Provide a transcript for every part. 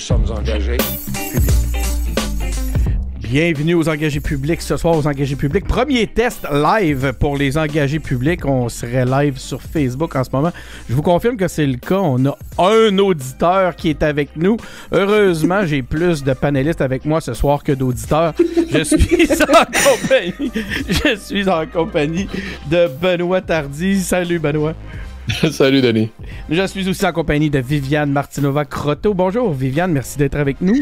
Nous sommes engagés. Bienvenue aux engagés publics ce soir aux engagés publics. Premier test live pour les engagés publics. On serait live sur Facebook en ce moment. Je vous confirme que c'est le cas. On a un auditeur qui est avec nous. Heureusement, j'ai plus de panélistes avec moi ce soir que d'auditeurs. Je suis en compagnie. Je suis en compagnie de Benoît Tardy. Salut Benoît. Salut Denis. Je suis aussi en compagnie de Viviane Martinova Crotto. Bonjour Viviane, merci d'être avec nous.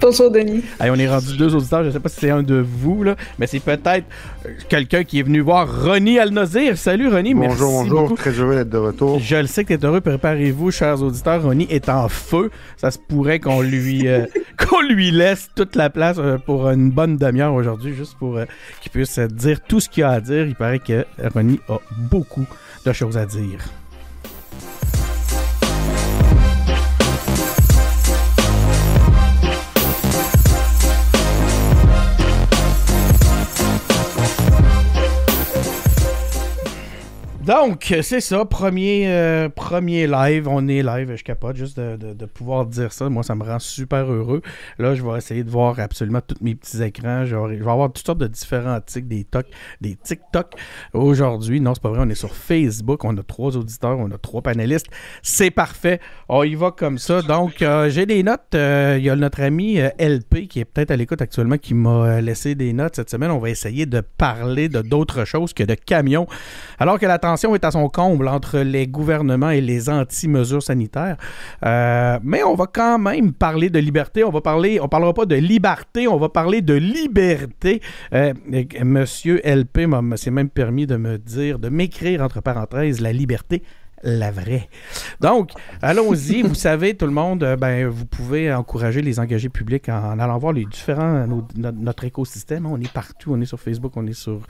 Bonjour Denis. on est rendu deux auditeurs, je ne sais pas si c'est un de vous, là, mais c'est peut-être euh, quelqu'un qui est venu voir Ronnie Al-Nazir. Salut Ronnie, merci. Bonjour, bonjour, très heureux d'être de retour. Je le sais que tu es heureux, préparez-vous, chers auditeurs. Ronnie est en feu. Ça se pourrait qu'on lui, euh, qu'on lui laisse toute la place euh, pour une bonne demi-heure aujourd'hui, juste pour qu'il puisse dire tout ce qu'il a à dire. Il paraît que Ronnie a beaucoup de choses à dire. Donc, c'est ça, premier, euh, premier live. On est live, je capote juste de, pouvoir dire ça. Moi, ça me rend super heureux. Là, je vais essayer de voir absolument tous mes petits écrans. Je vais, avoir toutes sortes de différents tics, des tocs, des TikTok aujourd'hui. Non, c'est pas vrai, on est sur Facebook. On a trois auditeurs, on a trois panélistes. C'est parfait. On y va comme ça. Donc, euh, j'ai des notes. Euh, il y a notre ami LP qui est peut-être à l'écoute actuellement qui m'a laissé des notes cette semaine. On va essayer de parler de d'autres choses que de camions. Alors que la est à son comble entre les gouvernements et les anti-mesures sanitaires. Euh, mais on va quand même parler de liberté. On va parler, on parlera pas de liberté, on va parler de liberté. Euh, Monsieur LP s'est même permis de me dire, de m'écrire entre parenthèses, la liberté la vraie. Donc, allons-y. vous savez, tout le monde, euh, ben, vous pouvez encourager les engagés publics en, allant voir les différents, notre écosystème. On est partout. On est sur Facebook, on est sur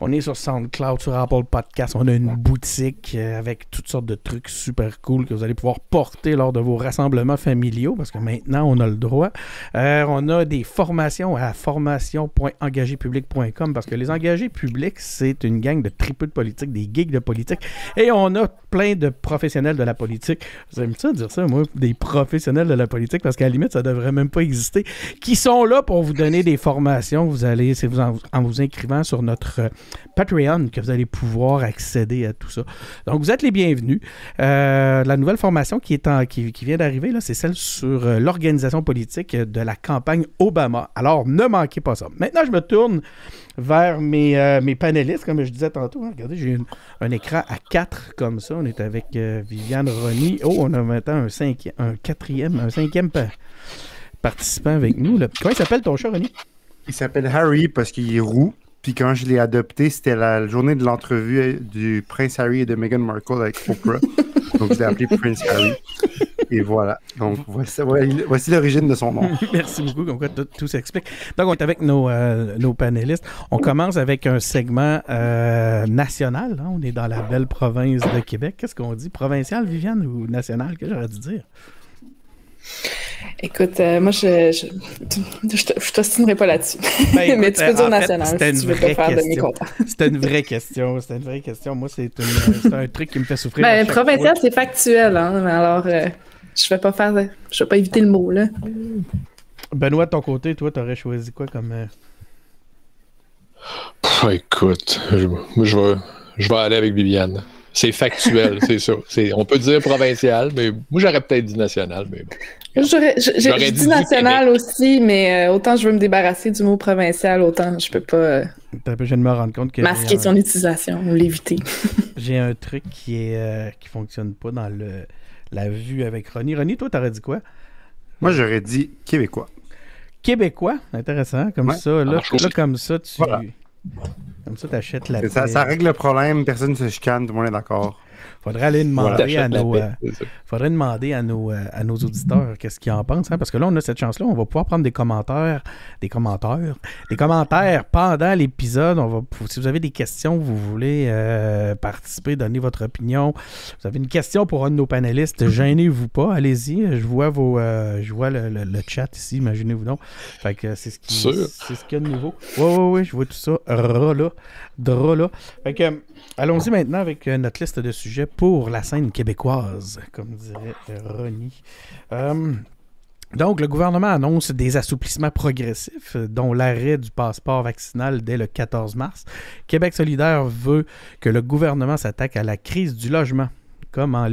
on est sur SoundCloud, sur Apple Podcast. On a une boutique euh, avec toutes sortes de trucs super cool que vous allez pouvoir porter lors de vos rassemblements familiaux parce que maintenant, on a le droit. Euh, on a des formations à formation.engagépublic.com parce que les engagés publics, c'est une gang de tripeux de politique, des geeks de politique. Et on a plein de professionnels de la politique. Vous aimez ça dire ça, moi, des professionnels de la politique parce qu'à la limite, ça devrait même pas exister. Qui sont là pour vous donner des formations. Vous allez, c'est vous en, en vous inscrivant sur notre Patreon que vous allez pouvoir accéder à tout ça. Donc, vous êtes les bienvenus. Euh, la nouvelle formation qui, est en, qui, vient d'arriver, c'est celle sur euh, l'organisation politique de la campagne Obama. Alors, ne manquez pas ça. Maintenant, je me tourne vers mes, euh, mes panélistes, comme je disais tantôt. Hein. regardez, j'ai un écran à quatre comme ça. On est avec Viviane Ronny. Oh, on a maintenant un, cinquième, un quatrième, un cinquième participant avec nous. Comment il s'appelle ton chat, Ronny? Il s'appelle Harry parce qu'il est roux. Puis quand je l'ai adopté, c'était la journée de l'entrevue du Prince Harry et de Meghan Markle avec Oprah. Donc je l'ai appelé Prince Harry. Et voilà. Donc voici, l'origine de son nom. Merci beaucoup. Comme quoi, tout, s'explique. Donc on est avec nos, euh, nos, panélistes. On commence avec un segment euh, national. Hein. On est dans la belle province de Québec. Qu'est-ce qu'on dit? Provincial, Viviane, ou national? Que j'aurais dû dire? Écoute, euh, moi, je, je, je, t'ostinerai pas là-dessus. Ben, mais tu peux dire national si tu veux pas faire de C'était une vraie question. C'était une vraie question. Moi, c'est un truc qui me fait souffrir. Ben, provincial, c'est factuel. Hein? Alors, euh, je vais pas faire. Je vais pas éviter le mot, là. Benoît, de ton côté, toi, t'aurais choisi quoi comme. Euh? écoute, je, je, vais, je vais aller avec Viviane. C'est factuel, c'est ça. On peut dire provincial, mais moi j'aurais peut-être dit national, mais bon. J'aurais dit, national aussi, mais euh, autant je veux me débarrasser du mot provincial, autant je peux pas. Euh, je viens de me rendre compte que. Masquer son utilisation ou l'éviter. j'ai un truc qui est euh, qui fonctionne pas dans le la vue avec Ronnie. Ronnie, toi, t'aurais dit quoi? Moi, j'aurais dit québécois. Québécois? Intéressant. Comme ça, là, là, comme ça, tu. Comme ça, tu achètes la ça, ça, règle le problème, personne ne se chicane, tout le monde est d'accord faudrait aller demander à nos, euh, faudrait demander à nos, euh, à nos auditeurs qu'est-ce qu'ils en pensent, hein, parce que là, on a cette chance-là, on va pouvoir prendre des commentaires, des commentaires, des commentaires pendant l'épisode. On va, si vous avez des questions, vous voulez euh, participer, donner votre opinion, vous avez une question pour un de nos panélistes, gênez-vous pas, allez-y. Je vois vos, je vois le, le, chat ici, imaginez-vous donc. Fait que c'est ce qui, c'est ce qu'il y a de nouveau. Oui, oui, oui, je vois tout ça. Ra là, dra là. Fait que Allons-y maintenant avec euh, notre liste de sujets pour la scène québécoise, comme dirait Ronnie. Euh, Donc, le gouvernement annonce des assouplissements progressifs, dont l'arrêt du passeport vaccinal dès le 14 mars. Québec solidaire veut que le gouvernement s'attaque à la crise du logement, comme en,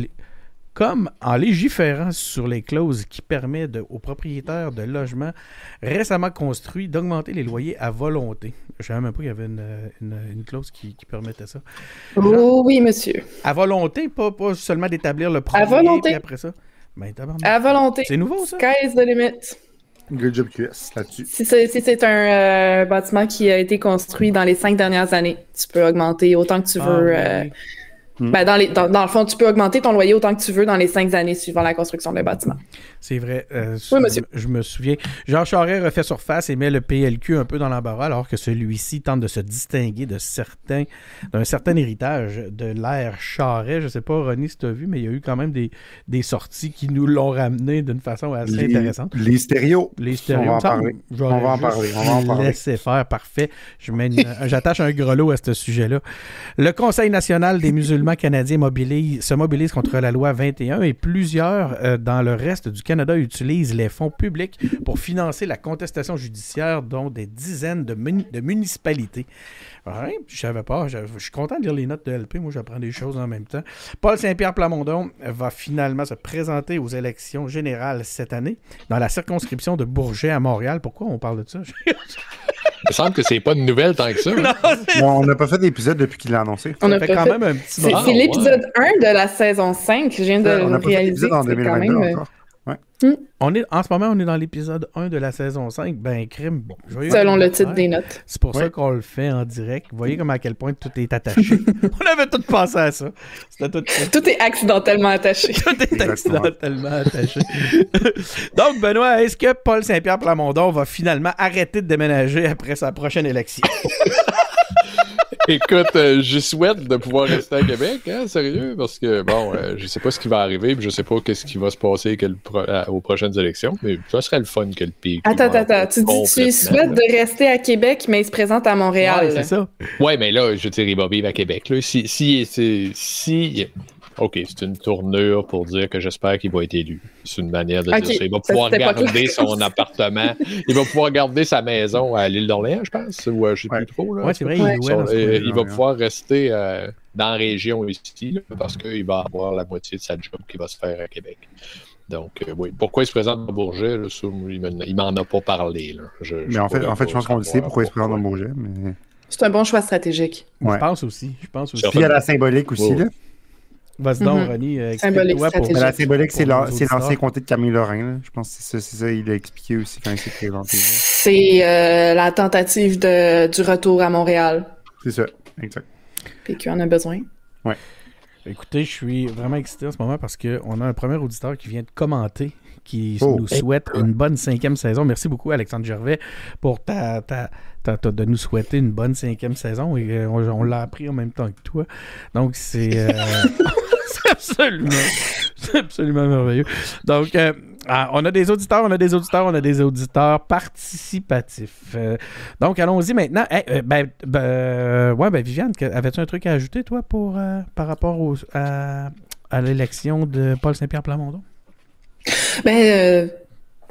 comme en légiférant sur les clauses qui permettent aux propriétaires de logements récemment construits d'augmenter les loyers à volonté. Je ne savais même pas qu'il y avait une, clause qui, permettait ça. Oh, oui, monsieur. À volonté, pas, pas seulement d'établir le premier, à volonté. après ça. Ben, à volonté. C'est nouveau, ça? Sky's the limit. Good job QS là-dessus. Si c'est un euh, bâtiment qui a été construit dans les cinq dernières années, tu peux augmenter autant que tu ah, veux. Euh, Hmm. Ben, dans, les, dans, le fond, tu peux augmenter ton loyer autant que tu veux dans les cinq années suivant la construction d'un bâtiment. C'est vrai. Euh, oui, monsieur. Je, me souviens. Jean Charest refait surface et met le PLQ un peu dans l'embarras alors que celui-ci tente de se distinguer de certains, d'un certain héritage de l'ère Charest. Je ne sais pas, René, si tu as vu, mais il y a eu quand même des, des sorties qui nous l'ont ramené d'une façon assez intéressante. Les stéréos. Les stéréos. On va en parler. On va en parler. On va en parler. Laissez faire, parfait. J'attache un grelot à ce sujet-là. Le Conseil national des musulmans canadien se mobilise contre la loi 21 et plusieurs euh, dans le reste du Canada utilisent les fonds publics pour financer la contestation judiciaire dont des dizaines de municipalités. Ouais, je savais pas. Je, suis content de lire les notes de LP. Moi, j'apprends des choses en même temps. Paul Saint-Pierre Plamondon va finalement se présenter aux élections générales cette année dans la circonscription de Bourget à Montréal. Pourquoi on parle de ça? Il me semble que c'est pas de nouvelle tant que ça. on n'a pas fait d'épisode depuis qu'il l'a annoncé. On a fait quand même un petit C'est l'épisode 1 de la saison 5. Je viens de le réaliser. en 2022 même... encore. Hmm. On est, en ce moment, on est dans l'épisode 1 de la saison 5. Ben, crime. Selon le titre des notes. C'est pour ça qu'on le fait en direct. Vous voyez comme à quel point tout est attaché. on avait tout pensé à ça. Tout... tout... est accidentellement attaché. tout est accidentellement attaché. Donc, Benoît, est-ce que Paul Saint-Pierre Plamondon va finalement arrêter de déménager après sa prochaine élection? Écoute, euh, je souhaite de pouvoir rester à Québec, hein, sérieux, parce que bon, euh, je sais pas ce qui va arriver, puis je sais pas qu'est-ce qui va se passer aux prochaines élections, mais ça serait le fun que le pays. Attends, attends, tu dis tu souhaites de rester à Québec, mais il se présente à Montréal. Ouais, c'est ça. Ouais, mais là, je veux dire, il va vivre à Québec. Là. Si, si, si, si OK, c'est une tournure pour dire que j'espère qu'il va être élu. C'est une manière de dire ça. Il va pouvoir garder son appartement. Il va pouvoir garder sa maison à l'île d'Orléans, je pense, ou euh, je ne sais plus trop. Oui, c'est vrai. Il, euh, il va pouvoir rester euh, dans la région ici parce qu'il va avoir la moitié de sa job qui va se faire à Québec. Donc, oui. Pourquoi il se présente dans Bourget, là, il m'en a pas parlé. Là. mais en fait, en fait, je pense qu'on le sait pourquoi il se présente dans Bourget. Mais... C'est un bon choix stratégique. Je pense aussi. Je pense aussi. Puis il y a la symbolique aussi. Là. Vas-y donc, mm -hmm. Symbolique pour... la symbolique, c'est l'ancien comté de Camille Lorrain. Je pense que c'est ça, ça, il a expliqué aussi quand il s'est présenté. C'est euh, la tentative de, du retour à Montréal. C'est ça, exact. PQ en a besoin. Ouais. Écoutez, je suis vraiment excité en ce moment parce qu'on a un premier auditeur qui vient de commenter, qui oh. nous souhaite une bonne cinquième saison. Merci beaucoup, Alexandre Gervais, pour ta, ta, de nous souhaiter une bonne cinquième saison. Et euh, on, l'a appris en même temps que toi. Donc, c'est. Euh, absolument, absolument merveilleux. Donc, euh, ah, on a des auditeurs, on a des auditeurs, on a des auditeurs participatifs. Euh, donc, allons-y maintenant. ben, ben, ouais, ben, Viviane, avais-tu un truc à ajouter, toi, pour, euh, par rapport à, à l'élection de Paul Saint-Pierre Plamondon? Ben,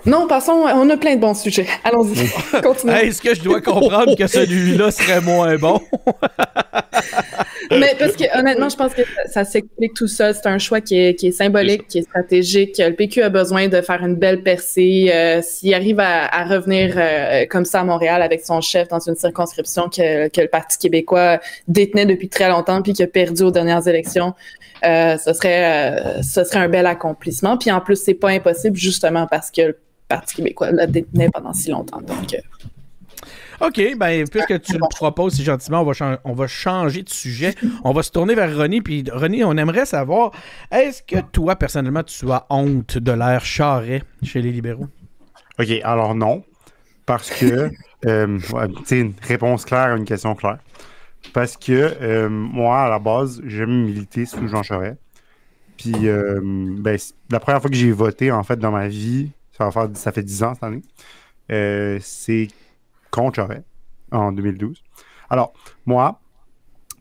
non, passons, on a plein de bons sujets. Allons-y, continuons. Est-ce que je dois comprendre que celui-là serait moins bon? Mais parce que honnêtement, je pense que ça, s'explique tout ça. C'est un choix qui est, symbolique, qui est stratégique. Le PQ a besoin de faire une belle percée. Euh, s'il arrive à, revenir euh, comme ça à Montréal avec son chef dans une circonscription que, le Parti québécois détenait depuis très longtemps puis qui a perdu aux dernières élections, euh, ce serait ce serait un bel accomplissement. Puis en plus, c'est pas impossible justement parce que le Parti québécois la détenait pendant si longtemps. Donc OK, ben, puisque tu le proposes si gentiment, on va, on va changer de sujet. On va se tourner vers René. Puis, René, on aimerait savoir, est-ce que toi, personnellement, tu as honte de l'air charret chez les libéraux? OK, alors non. Parce que, euh, c'est une réponse claire à une question claire. Parce que euh, moi, à la base, j'aime militer sous Jean Charest. Puis, euh, ben, la première fois que j'ai voté, en fait, dans ma vie, ça, va faire, ça fait 10 ans cette année, c'est en 2012. Alors, moi,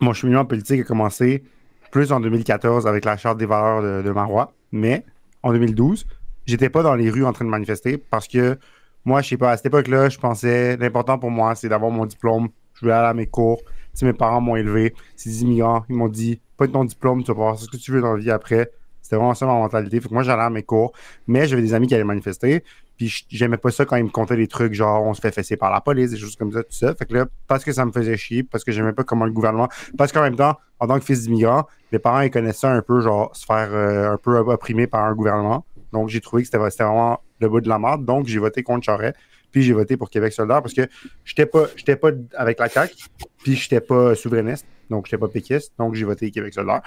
mon cheminement politique a commencé plus en 2014 avec la Charte des valeurs de, Marois, mais en 2012, j'étais pas dans les rues en train de manifester parce que moi, je sais pas, à cette époque-là, je pensais l'important pour moi, c'est d'avoir mon diplôme. Je voulais aller à mes cours. Si mes parents m'ont élevé, c'est des immigrants, ils m'ont dit pas de ton diplôme, tu vas pouvoir faire ce que tu veux dans la vie après. C'était vraiment ça ma mentalité. Fait que moi, j'allais à mes cours, mais j'avais des amis qui allaient manifester. Puis j'aimais pas ça quand ils me contaient des trucs genre on se fait fesser par la police, des choses comme ça, tout ça. Fait que là, parce que ça me faisait chier, parce que j'aimais pas comment le gouvernement. Parce qu'en même temps, en tant que fils d'immigrant, les parents ils connaissaient un peu, genre se faire euh, un peu opprimer par un gouvernement. Donc j'ai trouvé que c'était vraiment le bout de la merde. Donc j'ai voté contre Charest. Puis j'ai voté pour Québec solidaire parce que j'étais pas, j'étais pas avec la CAQ, puis j'étais pas souverainiste, donc j'étais pas péquiste, donc j'ai voté Québec solidaire.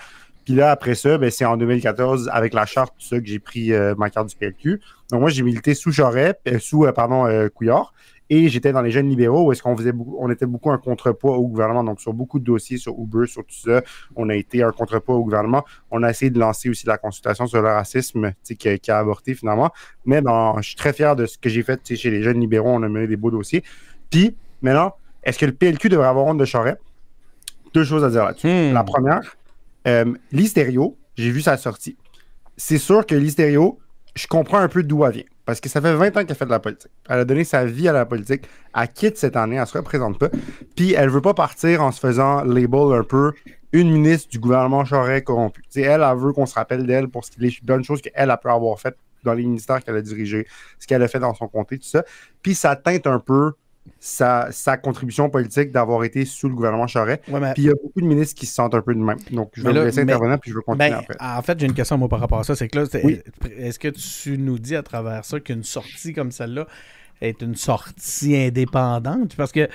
Puis là, après ça, ben, c'est en 2014, avec la charte, tout ça, que j'ai pris euh, ma carte du PLQ. Donc moi, j'ai milité sous Charest, euh, sous, euh, pardon, Couillard. Et j'étais dans les jeunes libéraux où est-ce qu'on faisait on était beaucoup un contrepoids au gouvernement. Donc, sur beaucoup de dossiers, sur Uber, sur tout ça, on a été un contrepoids au gouvernement. On a essayé de lancer aussi la consultation sur le racisme qui a, qui a avorté finalement. Mais je suis très fier de ce que j'ai fait chez les jeunes libéraux. On a mené des beaux dossiers. Puis, maintenant, est-ce que le PLQ devrait avoir honte de Charette? Deux choses à dire là-dessus. Hmm. La première, euh, j'ai vu sa sortie. C'est sûr que l'hystério, je comprends un peu d'où elle vient. Parce que ça fait 20 ans qu'elle fait de la politique. Elle a donné sa vie à la politique. Elle quitte cette année, elle se représente pas. Puis elle veut pas partir en se faisant label un peu une ministre du gouvernement Charest corrompu. elle, elle veut qu'on se rappelle d'elle pour les bonnes choses qu'elle a pu avoir faites dans les ministères qu'elle a dirigés, ce qu'elle a fait dans son comté, tout ça. Puis ça teinte un peu sa, contribution politique d'avoir été sous le gouvernement Charest. puis il y a beaucoup de ministres qui se sentent un peu de même. Donc, je vais vous laisser intervenir, puis je vais continuer ben, après. En fait, j'ai une question moi, par rapport à ça. C'est que là, est-ce que tu nous dis à travers ça qu'une sortie comme celle-là est une sortie indépendante? Parce que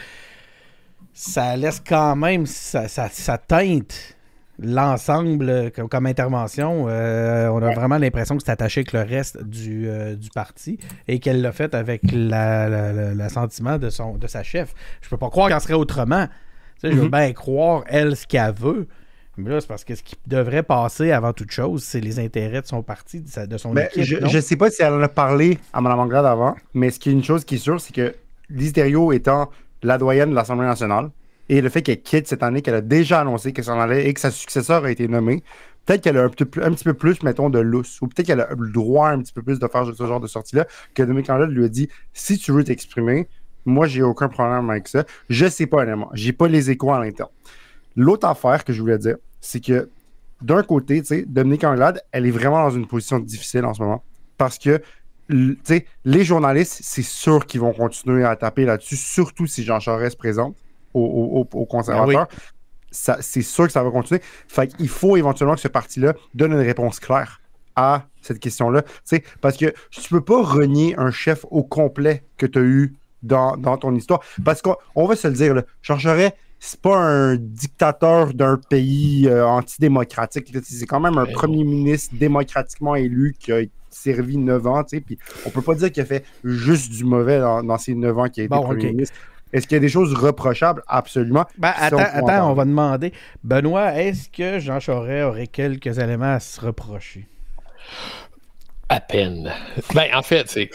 ça laisse quand même, ça, ça, ça teinte l'ensemble euh, comme, intervention, euh, on a vraiment l'impression que c'est attaché avec le reste du, euh, parti et qu'elle l'a fait avec l'assentiment de, son, de sa chef. Je peux pas croire qu'elle serait autrement. Je veux mhm. bien croire, elle, ce qu'elle veut. Mais là, c'est parce que ce qui devrait passer avant toute chose, c'est les intérêts de son parti, de, son ben, équipe. Je ne sais pas si elle en a parlé à Mme Anglade avant, mais ce qui est une chose qui est sûre, c'est que Listerio étant la doyenne de l'Assemblée nationale, et le fait qu'elle quitte cette année, qu'elle a déjà annoncé qu'elle s'en allait et que sa successeur a été nommé, peut-être qu'elle a un petit, peu plus, mettons, de lousse, ou peut-être qu'elle a le droit un petit peu plus de faire ce genre de sortie-là, que Dominique Anglade lui a dit si tu veux t'exprimer, moi, j'ai aucun problème avec ça. Je sais pas, honnêtement. J'ai pas les échos à l'interne. L'autre affaire que je voulais dire, c'est que d'un côté, tu sais, Dominique Anglade, elle est vraiment dans une position difficile en ce moment parce que les journalistes, c'est sûr qu'ils vont continuer à taper là-dessus, surtout si Jean Charest présente aux, conservateurs. Ben c'est sûr que ça va continuer. Fait qu'il faut éventuellement que ce parti-là donne une réponse claire à cette question-là. Parce que tu peux pas renier un chef au complet que tu as eu dans, ton histoire. Parce qu'on va se le dire, là, Charest, c'est pas un dictateur d'un pays euh, antidémocratique. C'est quand même un ben premier ministre démocratiquement élu qui a servi 9 ans. Puis on peut pas dire qu'il a fait juste du mauvais dans, ces 9 ans qu'il a été premier ministre. Est-ce qu'il y a des choses reprochables? Absolument. Ben, attends, on, va demander. Benoît, est-ce que Jean Charest aurait quelques éléments à se reprocher? À peine. Ben, en fait, c'est.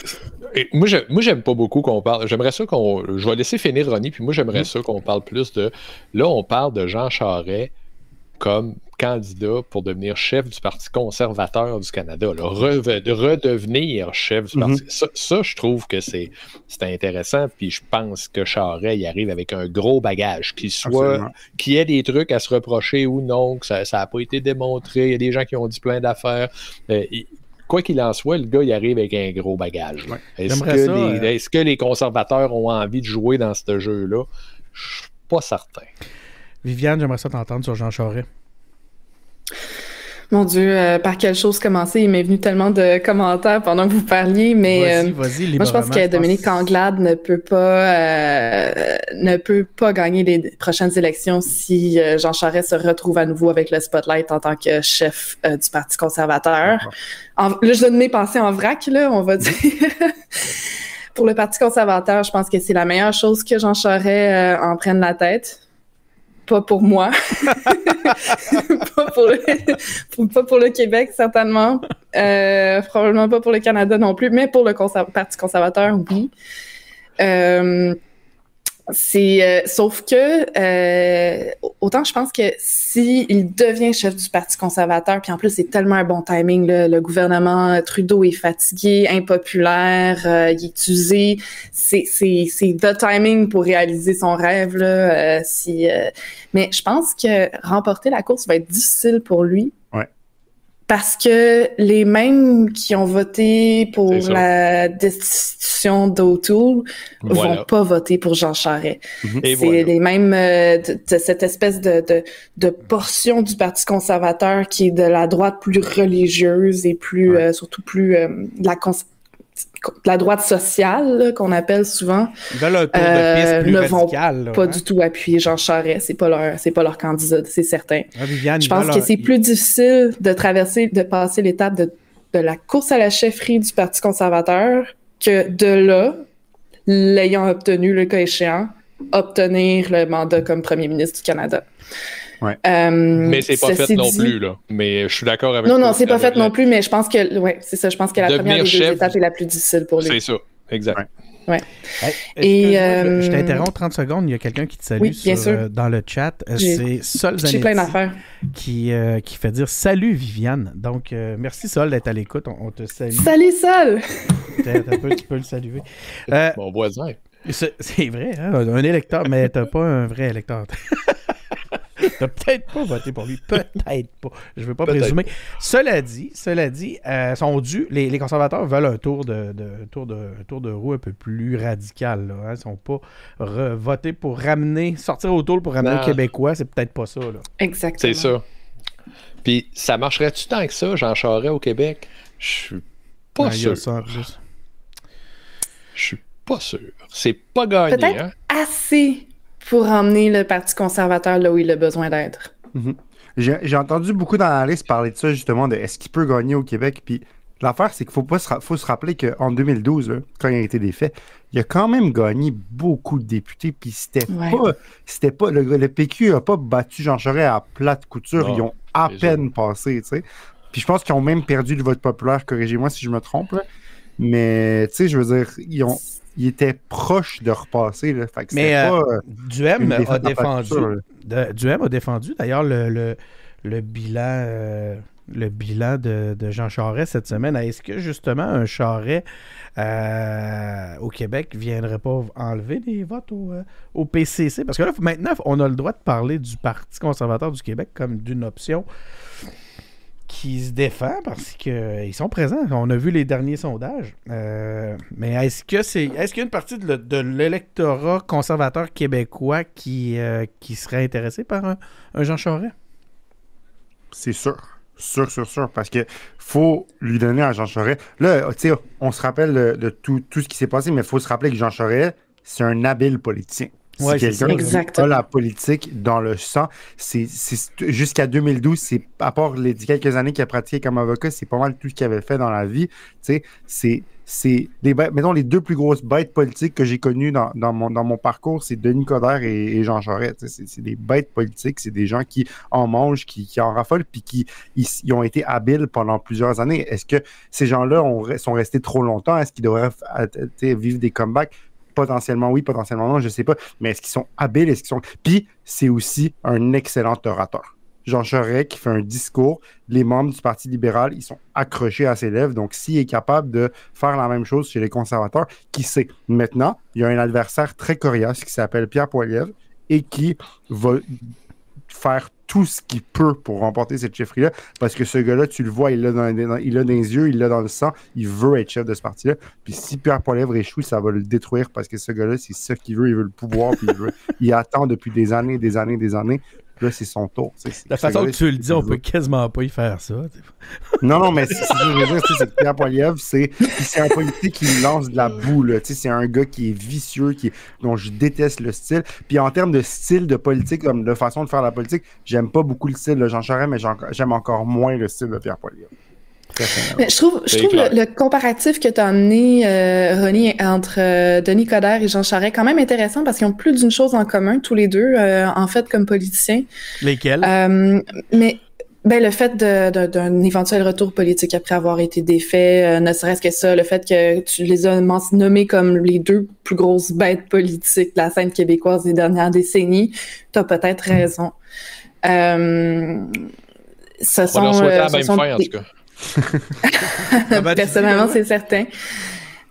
Moi, j'aime pas beaucoup qu'on parle. J'aimerais ça qu'on. Je vais laisser finir Ronnie, puis moi, j'aimerais ça qu'on parle plus de. Là, on parle de Jean Charest comme candidat pour devenir chef du Parti conservateur du Canada, là, redevenir chef du Parti. Mhm. Ça, je trouve que c'est intéressant, puis je pense que Charest y arrive avec un gros bagage, qu'il soit, qu'il y ait des trucs à se reprocher ou non, que ça n'a pas été démontré, il y a des gens qui ont dit plein d'affaires. Euh, quoi qu'il en soit, le gars, il arrive avec un gros bagage. Est-ce que, euh, est que, les conservateurs ont envie de jouer dans ce jeu-là? Je suis pas certain. Viviane, j'aimerais ça t'entendre sur Jean Charest. Mon Dieu, euh, par quelle chose commencer? Il m'est venu tellement de commentaires pendant que vous parliez, mais euh, moi je pense que Dominique Anglade ne peut pas euh, ne peut pas gagner les prochaines élections si Jean Charest se retrouve à nouveau avec le spotlight en tant que chef du Parti conservateur. En, là, je donne mes pensées en vrac, là, on va dire. Pour le Parti conservateur, je pense que c'est la meilleure chose que Jean Charest en prenne la tête pas pour moi, pas, pour le, pas pour le Québec certainement, euh, probablement pas pour le Canada non plus, mais pour le Parti conservateur, oui. Euh, C'est euh, sauf que euh, autant je pense que si il devient chef du Parti conservateur, puis en plus c'est tellement un bon timing, le gouvernement Trudeau est fatigué, impopulaire, euh, il est usé, c'est c'est c'est the timing pour réaliser son rêve là. si mais je pense que remporter la course va être difficile pour lui parce que les mêmes qui ont voté pour la destitution d'O'Toole vont pas voter pour Jean Charest. Mhm. C'est les mêmes euh, de, cette espèce de, de, de, portion du Parti conservateur qui est de la droite plus religieuse et plus euh, surtout plus euh, de la la droite sociale qu'on appelle souvent euh, ne vont pas du tout appuyer Jean Charest. C'est pas leur c'est pas leur candidat c'est certain. Ah, je pense que c'est plus difficile de traverser de passer l'étape de, de la course à la chefferie du Parti conservateur que de là l'ayant obtenu le cas échéant obtenir le mandat comme premier ministre du Canada Ouais. Euh, mais c'est pas fait non plus, là. Mais je suis d'accord avec Non, non, c'est pas fait non plus, mais je pense que, ouais, c'est ça. Je pense que la première des deux étapes est la plus difficile pour lui. C'est ça, exact. Ouais. Et euh... je t'interromps 30 secondes. Il y a quelqu'un qui te salue euh, dans le chat. Euh, c'est Sol Zanetti plein d'affaires. Qui, qui fait dire Salut Viviane. Donc, merci Sol d'être à l'écoute. On, te salue. Salut Sol tu peux le saluer. Mon voisin. C'est vrai, hein? un électeur, mais t'as pas un vrai électeur. T'as peut-être pas voté pour lui, peut-être pas. Je veux pas présumer. Cela dit, cela dit, euh, sont dus, les, conservateurs veulent un tour de, tour de tour de roue un peu plus radical. Là, hein. Ils sont pas votés pour ramener, sortir au tour pour ramener le Québécois, c'est peut-être pas ça. Là. Exactement. C'est ça. Puis ça marcherait-tu tant que ça, Jean Charest au Québec? Je suis pas sûr. Je suis pas sûr. C'est pas gagné. Peut-être hein? assez pour emmener le Parti conservateur là où il a besoin d'être. Mhm. J'ai entendu beaucoup d'analystes parler de ça, justement, de est-ce qu'il peut gagner au Québec? Puis l'affaire, c'est qu'il faut, pas se, faut se rappeler qu'en 2012, quand il a été défait, il a quand même gagné beaucoup de députés. Puis c'était pas. C'était pas le, PQ n'a pas battu Jean Charest à plate couture. ils ont à peine passé, tu sais. Puis je pense qu'ils ont même perdu le vote populaire, corrigez-moi si je me trompe. Mais, tu sais, je veux dire, ils ont il était proche de repasser. Là. Mais euh, Duhem a défendu. Duhem a défendu d'ailleurs le, le, bilan, euh, le bilan de, Jean Charest cette semaine. Est-ce que justement un Charest euh, au Québec viendrait pas enlever des votes au, au, PCC? Parce que là, maintenant, on a le droit de parler du Parti conservateur du Québec comme d'une option qui se défend parce qu'ils euh, sont présents. On a vu les derniers sondages. Euh, mais est-ce que c'est est-ce qu'il y a une partie de, l'électorat conservateur québécois qui, euh, serait intéressé par un, Jean Charest? C'est sûr. Sûr, sûr, sûr. Parce que faut lui donner à Jean Charest. Là, on se rappelle de, tout, tout, ce qui s'est passé, mais il faut se rappeler que Jean Charest, c'est un habile politicien. C'est quelqu'un qui a la politique dans le sang. C'est, jusqu'à 2012, c'est à part les quelques années qu'il a pratiqué comme avocat, c'est pas mal tout ce qu'il avait fait dans la vie. c'est c'est les mettons les deux plus grosses bêtes politiques que j'ai connues dans, mon, dans mon parcours, c'est Denis Coderre et, Jean Charest. C'est des bêtes politiques, c'est des gens qui en mangent, qui, en raffolent, puis qui ils, ont été habiles pendant plusieurs années. Est-ce que ces gens-là sont restés trop longtemps? Est-ce qu'ils devraient vivre des comebacks? Potentiellement oui, potentiellement non, je sais pas. Mais est-ce qu'ils sont habiles? Est-ce qu'ils sont. Puis, c'est aussi un excellent orateur. Jean Charest qui fait un discours, les membres du Parti libéral, ils sont accrochés à ses lèvres. Donc, s'il est capable de faire la même chose chez les conservateurs, qui sait? Maintenant, il y a un adversaire très coriace qui s'appelle Pierre Poilievre et qui va faire tout ce qu'il peut pour remporter cette chefferie-là, parce que ce gars-là, tu le vois, il l'a dans, il dans les yeux, il l'a dans le sang, il veut être chef de ce parti-là. Puis si Pierre Poilievre échoue, ça va le détruire, parce que ce gars-là, c'est ça qu'il veut, il veut le pouvoir, puis il, il attend depuis des années, des années, des années Là, c'est son tour. La façon que tu le dis, on peut quasiment pas y faire ça. non, non, mais ce que je veux dire, c'est que Pierre Poilievre, c'est un politique qui lance de la boue. C'est un gars qui est vicieux, qui dont je déteste le style. Puis en termes de style de politique, comme de façon de faire la politique, j'aime pas beaucoup le style de Jean Charest, mais j'aime encore moins le style de Pierre Poilievre je trouve, je trouve le, comparatif que tu as amené, euh, Ronnie, entre euh, Denis Coderre et Jean Charest, quand même intéressant parce qu'ils ont plus d'une chose en commun, tous les deux, euh, en fait, comme politiciens. Lesquels? mais Ben, le fait d'un éventuel retour politique après avoir été défait, euh, ne serait-ce que ça, le fait que tu les as nommés comme les deux plus grosses bêtes politiques de la scène québécoise des dernières décennies, tu as peut-être raison. Euh, ce sont, On leur la même fin, en tout cas. Personnellement, c'est certain.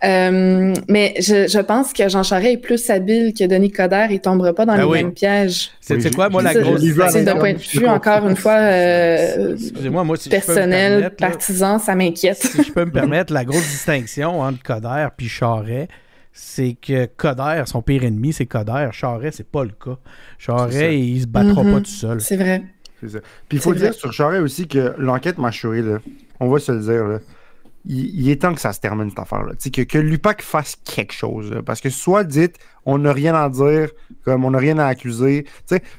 Euh, mais je, je, pense que Jean Charest est plus habile que Denis Coderre. Il tombera pas dans ben les mêmes pièges. C'est quoi, moi, la grosse... C'est d'un point de vue, encore une fois, euh, moi moi, si personnel, partisan, ça m'inquiète. Si je peux me permettre, la grosse distinction entre Coderre et Charest, c'est que Coderre, son pire ennemi, c'est Coderre. Charest, c'est pas le cas. Charest, il se battra pas mm-hmm. tout seul. C'est vrai. Puis il faut dire sur Charest aussi que l'enquête m'a là. On va se le dire, là il, est temps que ça se termine cette affaire-là. Que, que l'UPAC fasse quelque chose. parce que soit dites, on n'a rien à dire, comme on n'a rien à accuser.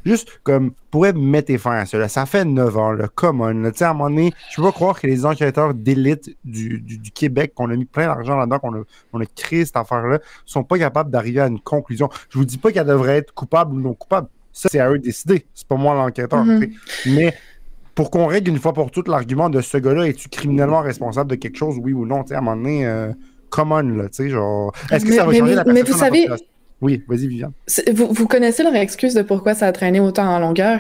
Juste comme, pourrait mettre fin à cela. Ça fait 9 ans, le common. à un moment donné, je peux pas croire que les enquêteurs d'élite du, du, Québec, qu'on a mis plein d'argent là-dedans, qu'on a, on a créé cette affaire-là, sont pas capables d'arriver à une conclusion. Je vous dis pas qu'elle devrait être coupable ou non coupable. Ça, c'est à eux de décider. C'est pas moi l'enquêteur. Mm-hmm. Mais pour qu'on règle une fois pour toutes l'argument de ce gars-là, es-tu criminellement responsable de quelque chose, oui ou non? à un moment donné, euh, on, là, tu sais, genre. Est-ce que ça va changer la Mais vous savez. Oui, vas-y, Viviane. Vous, vous, connaissez leur excuse de pourquoi ça a traîné autant en longueur?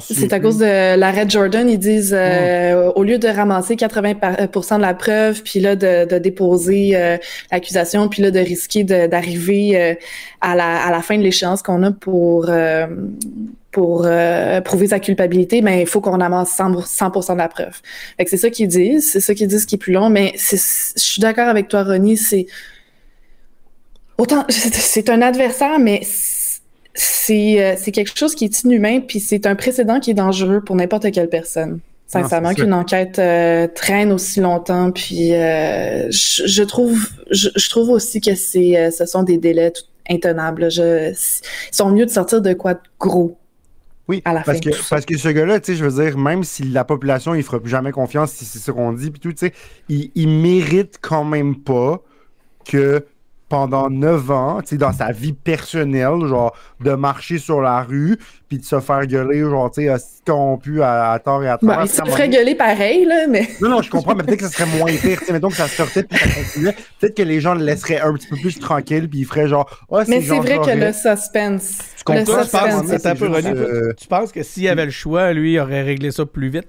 C'est à cause de l'arrêt de Jordan. Ils disent, euh, au lieu de ramasser 80% de la preuve, puis là de, déposer euh, l'accusation, puis là de risquer d'arriver euh, à, la, à la fin de l'échéance qu'on a pour pour prouver sa culpabilité, mais ben, il faut qu'on amasse 100%, de la preuve. c'est ça qu'ils disent, c'est ça qu'ils disent qui est plus long, mais je suis d'accord avec toi, Ronnie, c'est autant c'est un adversaire, mais euh, c'est quelque chose qui est inhumain, puis c'est un précédent qui est dangereux pour n'importe quelle personne. Sincèrement, qu'une enquête euh, traîne aussi longtemps, puis euh, je, trouve, je, trouve aussi que c'est, ce sont des délais intenables. Je, ils sont mieux de sortir de quoi de gros. Oui, à la parce, que, parce que ce gars-là, tu sais, je veux dire, même si la population, il fera plus jamais confiance si c'est ce qu'on dit, puis tout, tu sais, il, il mérite quand même pas que pendant neuf ans, tu sais, dans sa vie personnelle, genre, de marcher sur la rue, puis de se faire gueuler, genre, tu sais, corrompu à, à, tort et à tort. Bah, il se ferait gueuler pareil, là, mais... Non, non, je comprends, mais peut-être que ça serait moins pire, tu sais, mettons que ça sortait, puis ça continuait, peut-être que les gens le laisseraient un petit peu plus tranquille, puis ils feraient genre, oh, Mais c'est vrai que le suspense... Tu comprends, le suspense, un peu, euh, tu penses que s'il avait le choix, lui, il aurait réglé ça plus vite?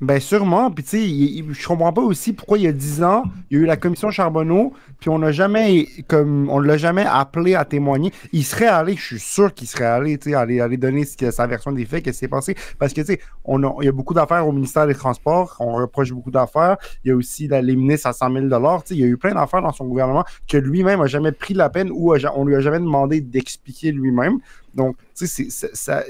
Ben sûrement. Puis tu sais, je comprends pas aussi pourquoi il y a 10 ans, il y a eu la commission Charbonneau, puis on n'a jamais comme on l'a jamais appelé à témoigner. Il serait allé, je suis sûr qu'il serait allé, tu sais, aller, aller donner sa version des faits, qu'est-ce qui s'est passé. Parce que tu sais, on a, il y a beaucoup d'affaires au ministère des Transports, on reproche beaucoup d'affaires. Il y a aussi les ministres à 100 000 tu sais, il y a eu plein d'affaires dans son gouvernement que lui-même a jamais pris la peine ou on lui a jamais demandé d'expliquer lui-même. Donc, tu sais,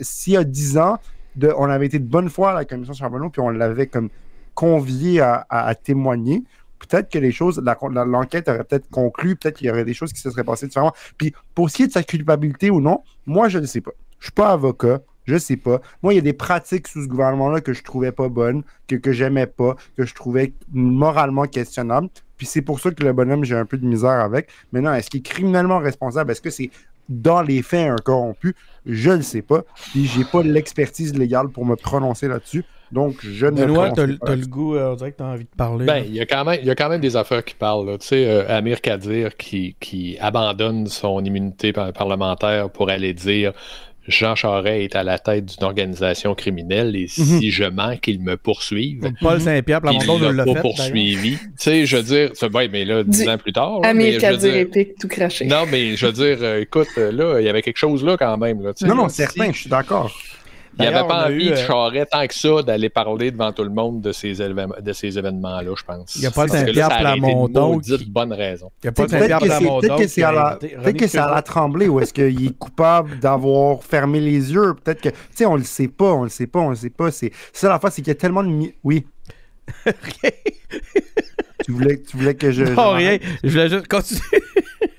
s'il y a 10 ans, on avait été de bonne foi à la commission Charbonneau, puis on l'avait comme convié à, témoigner. Peut-être que les choses, l'enquête aurait peut-être conclu, peut-être qu'il y aurait des choses qui se seraient passées différemment. Puis pour ce qui est de sa culpabilité ou non, moi je ne sais pas. Je ne suis pas avocat, je ne sais pas. Moi, il y a des pratiques sous ce gouvernement-là que je trouvais pas bonnes, que, que j'aimais pas, que je trouvais moralement questionnables. Puis c'est pour ça que le bonhomme, j'ai un peu de misère avec. Maintenant, est-ce qu'il est criminellement responsable? Est-ce que c'est dans les faits un corrompu? Je ne sais pas. Puis j'ai pas l'expertise légale pour me prononcer là-dessus. Donc, je ne Benoît, t'as le goût, euh, on dirait que t'as envie de parler. Ben, il y, a quand même, y a quand même des affaires qui parlent. Tu sais, euh, Amir Kadir qui, qui abandonne son immunité parlementaire pour aller dire Jean Charest est à la tête d'une organisation criminelle et mhm. si je manque, il me poursuivent. Paul Saint-Pierre Plamondon ne l'a pas poursuivi. Tu sais, je veux dire, ouais, mais là, dix ans plus tard. Amir Kadir épique, tout craché. Non, mais je veux dire, euh, écoute, là, il y avait quelque chose là quand même. Là, non, non, certain, je suis d'accord. Il avait pas envie, de euh... tant que ça, d'aller parler devant tout le monde de ces, de ces événements-là, je pense. Il n'y a pas Saint-Pierre Plamondon. Qui... bonne raison. Il n'y a pas Saint-Pierre Plamondon. Peut-être que c'est à, la... peut que à la tremblée ou est-ce qu'il est coupable d'avoir fermé les yeux. Peut-être que, tu sais, on le sait pas, on le sait pas, on le sait pas. C'est ça la fois, c'est qu'il y a tellement de. Oui. tu, voulais, tu voulais que je. Non, rien. Je voulais juste continuer.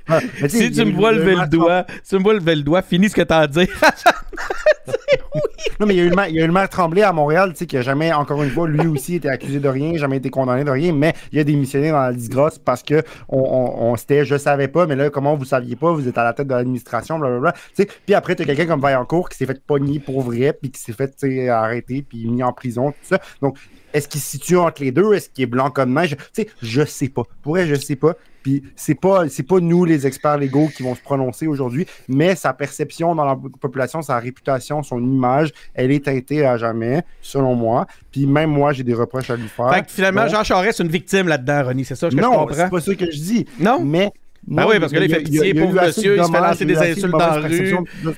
Ah, si tu me vois lever le doigt, tu me vois lever le doigt, finis ce que tu as à dire. oui. Non, mais il y, a eu le maire, il y a eu le maire Tremblay à Montréal, tu sais, qui a jamais, encore une fois, lui aussi été accusé de rien, jamais été condamné de rien, mais il a démissionné dans la disgrâce parce que on, on, on c'était, je savais pas, mais là, comment vous saviez pas, vous êtes à la tête de l'administration, blablabla. Tu sais, puis après, t'as quelqu'un comme Vaillancourt qui s'est fait pogner pour vrai, puis qui s'est fait, arrêter, puis mis en prison, tout ça. Donc, est-ce qu'il se situe entre les deux? Est-ce qu'il est blanc comme neige? Tu sais, je sais pas. Pour vrai, je sais pas. Puis c'est pas, c'est pas nous, les experts légaux, qui vont se prononcer aujourd'hui, mais sa perception dans la population, sa réputation, son image, elle est teintée à jamais, selon moi. Puis même moi, j'ai des reproches à lui faire. Fait que finalement, Jean Charest, c'est une victime là-dedans, Ronnie, c'est ça que non, je comprends? c'est pas ça que je dis. Non? Mais ben oui, parce que là, il fait pitié, pauvre monsieur, il se fait lancer des insultes dans la rue.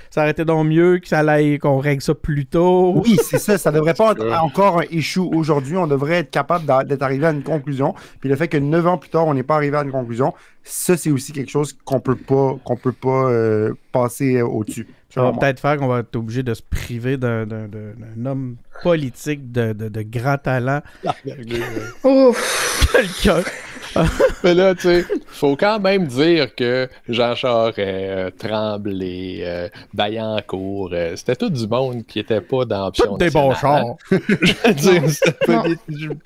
Ça aurait été donc mieux qu'on règle ça plus tôt. Oui, c'est ça. Ça devrait pas être encore un échou aujourd'hui. On devrait être capable d'être arrivé à une conclusion. Puis le fait que neuf ans plus tard, on n'est pas arrivé à une conclusion, ça, c'est aussi quelque chose qu'on peut pas, qu'on peut pas euh, passer au-dessus. Ça va peut-être faire qu'on va être obligé de se priver d'un homme politique de, de, de grand talent. Ouf! Quelqu'un. Mais là, tu sais, faut quand même dire que Jean Charest, euh, Tremblay, euh, Vaillancourt, euh, c'était tout du monde qui était pas dans l'option Tout des bons chars. je veux dire, c'était pas,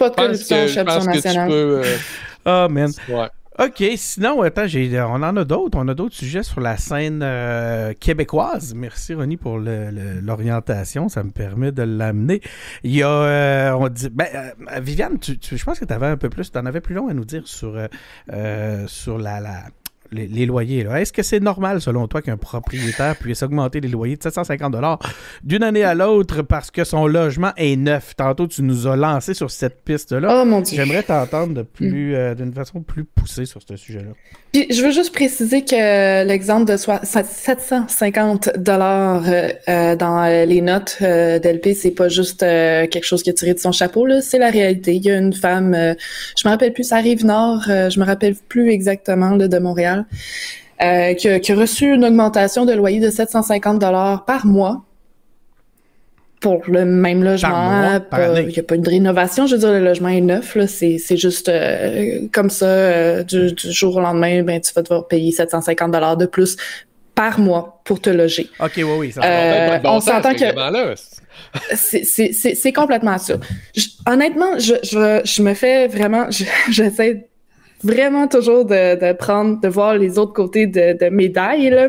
de corruption je pense Option que tu nationale. peux... euh, Ah, man. ouais. OK, sinon, attends, j'ai, on en a d'autres. On a d'autres sujets sur la scène euh, québécoise. Merci, Ronnie, pour l'orientation. Ça me permet de l'amener. Il y a, euh, on dit, ben, euh, Viviane, tu, je pense que tu avais un peu plus, tu en avais plus long à nous dire sur, euh, euh, sur la, la- les, les loyers. là. Est-ce que c'est normal, selon toi, qu'un propriétaire puisse augmenter les loyers de 750 d'une année à l'autre parce que son logement est neuf? Tantôt, tu nous as lancé sur cette piste-là. Oh mon dieu. J'aimerais t'entendre de plus, euh, d'une façon plus poussée sur ce sujet-là. Puis je veux juste préciser que l'exemple de soi- 750 dollars dans euh, les notes euh, d'LP, c'est pas juste euh, quelque chose qui est tiré de son chapeau là, c'est la réalité. Il y a une femme, euh, je me rappelle plus, ça arrive nord, euh, je me rappelle plus exactement là, de Montréal, euh, qui, a, qui a reçu une augmentation de loyer de 750 dollars par mois pour le même logement. mois, par Pas- année. Il n'y a pas une rénovation, je veux dire, le logement est neuf. là. C'est c'est juste euh, comme ça, euh, du, du jour au lendemain, ben, tu vas devoir payer 750 dollars de plus par mois pour te loger. OK, oui, oui. Ça, Euh, bon on s'entend que-. C'est- C'est c'est- c'est complètement ça. Je- honnêtement, je, je, je me fais vraiment, je- j'essaie vraiment toujours de, de prendre, de voir les autres côtés de, de médailles, là.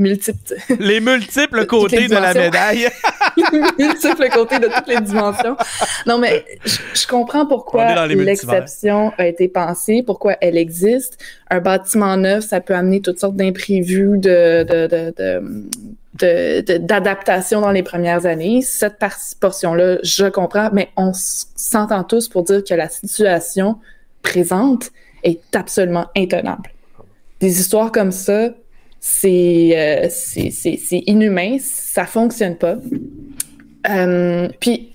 Multiples. Les multiples côtés les de la médaille. multiples côtés de toutes les dimensions. Non, mais je, je comprends pourquoi les l'exception a été pensée, pourquoi elle existe. Un bâtiment neuf, ça peut amener toutes sortes d'imprévus, de, de, d'adaptation dans les premières années. Cette portion-là, je comprends, mais on s'entend tous pour dire que la situation présente est absolument intenable. Des histoires comme ça, c'est euh, inhumain, ça fonctionne pas. Euh, puis,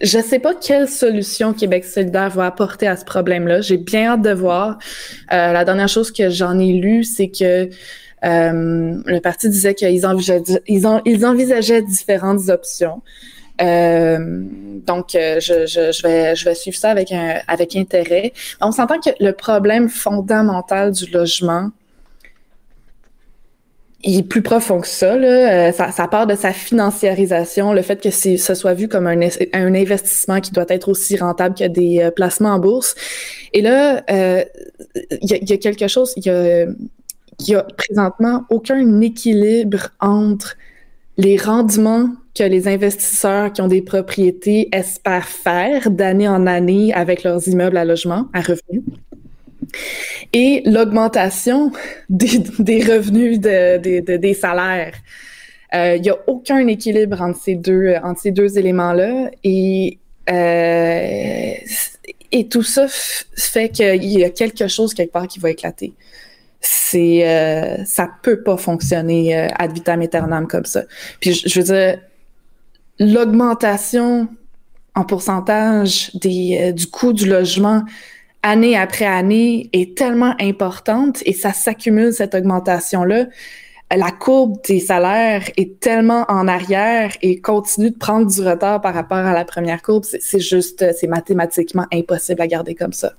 je sais pas quelle solution Québec solidaire va apporter à ce problème-là. J'ai bien hâte de voir. Euh, la dernière chose que j'en ai lu, c'est que euh, le parti disait qu'ils envisageaient, différentes options. Donc, je, vais, suivre ça avec intérêt. On s'entend que le problème fondamental du logement, il est plus profond que ça, là. Euh, ça. Ça part de sa financiarisation, le fait que ce soit vu comme un, un investissement qui doit être aussi rentable que des euh, placements en bourse. Et là, euh, il y, y a quelque chose, il y a, y a présentement aucun équilibre entre les rendements que les investisseurs qui ont des propriétés espèrent faire d'année en année avec leurs immeubles à logement, à revenus, et l'augmentation des, revenus de- de- de- des salaires. Euh, Il n'y a aucun équilibre entre ces deux, deux éléments-là. Et, euh, tout ça fait qu'il y a quelque chose quelque part qui va éclater. C'est, euh, ça peut pas fonctionner euh, ad vitam aeternam comme ça. Puis je, veux dire, l'augmentation en pourcentage euh, du coût du logement année après année est tellement importante et ça s'accumule cette augmentation-là. La courbe des salaires est tellement en arrière et continue de prendre du retard par rapport à la première courbe. C'est juste, c'est mathématiquement impossible à garder comme ça.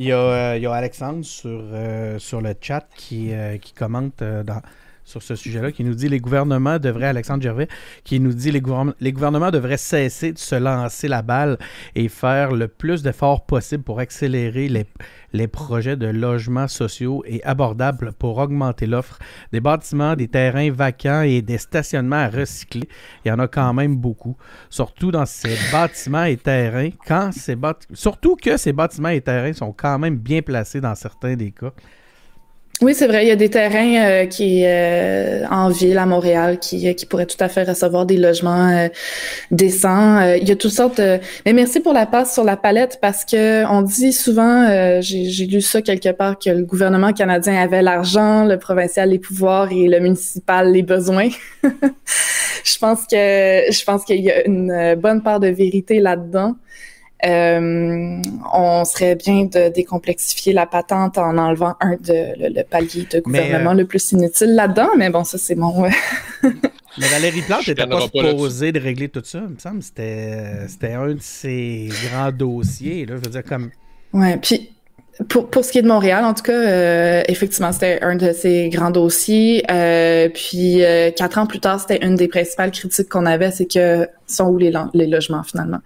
Il y a, euh, il y a Alexandre sur, euh, sur le chat qui, euh, qui commente euh, dans, sur ce sujet-là, qui nous dit les gouvernements devraient, Alexandre Gervais, qui nous dit les, les gouvernements devraient cesser de se lancer la balle et faire le plus d'efforts possible pour accélérer les, les projets de logements sociaux et abordables pour augmenter l'offre des bâtiments, des terrains vacants et des stationnements à recycler. Il y en a quand même beaucoup. Surtout dans ces bâtiments et terrains, quand ces surtout que ces bâtiments et terrains sont quand même bien placés dans certains des cas. Oui, c'est vrai. Il y a des terrains euh, qui euh, en ville à Montréal qui, euh, qui pourraient tout à fait recevoir des logements décents. il y a toutes sortes. Mais merci pour la passe sur la palette parce que on dit souvent, j'ai lu ça quelque part, que le gouvernement canadien avait l'argent, le provincial les pouvoirs et le municipal les besoins. je pense que je pense qu'il y a une bonne part de vérité là-dedans. Euh, on serait bien de décomplexifier la patente en enlevant un de le, palier de gouvernement euh, le plus inutile là-dedans, mais bon, ça c'est mon. mais Valérie Plante n'était pas supposée de régler tout ça, il me semble. C'était, c'était un de ses grands dossiers, là, je veux dire, comme. Ouais, puis pour, pour ce qui est de Montréal, en tout cas, euh, effectivement, c'était un de ses grands dossiers. puis quatre ans plus tard, c'était une des principales critiques qu'on avait, c'est que sont où les, les logements finalement.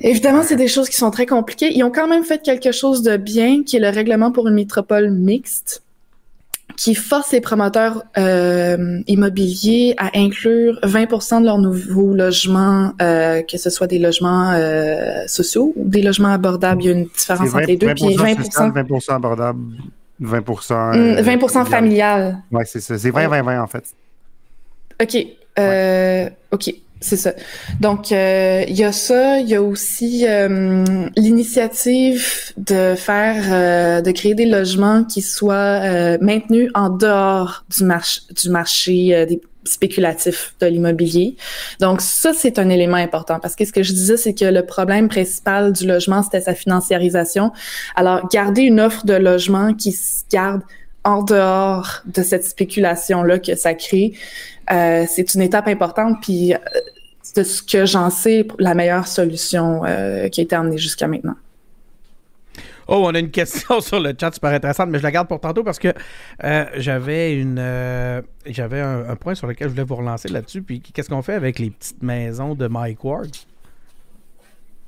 Évidemment, c'est des choses qui sont très compliquées. Ils ont quand même fait quelque chose de bien, qui est le règlement pour une métropole mixte, qui force les promoteurs euh, immobiliers à inclure 20 de leurs nouveaux logements, euh, que ce soit des logements euh, sociaux ou des logements abordables. Il y a une différence entre les deux. 20 puis 20, 20 abordables, 20 20 familial. Oui, c'est ça. C'est 20-20-20 en fait. OK. OK. C'est ça. Donc, euh, il y a ça. Il y a aussi euh, l'initiative de faire, euh, de créer des logements qui soient maintenus en dehors du, marché du marché des spéculatif de l'immobilier. Donc ça, c'est un élément important parce que ce que je disais, c'est que le problème principal du logement, c'était sa financiarisation. Alors, garder une offre de logement qui se garde en dehors de cette spéculation-là que ça crée, euh, c'est une étape importante. Puis, euh, de ce que j'en sais, la meilleure solution euh, qui a été amenée jusqu'à maintenant. Oh, on a une question sur le chat super intéressante, mais je la garde pour tantôt parce que j'avais une j'avais un, point sur lequel je voulais vous relancer là-dessus. Puis qu'est-ce qu'on fait avec les petites maisons de Mike Ward?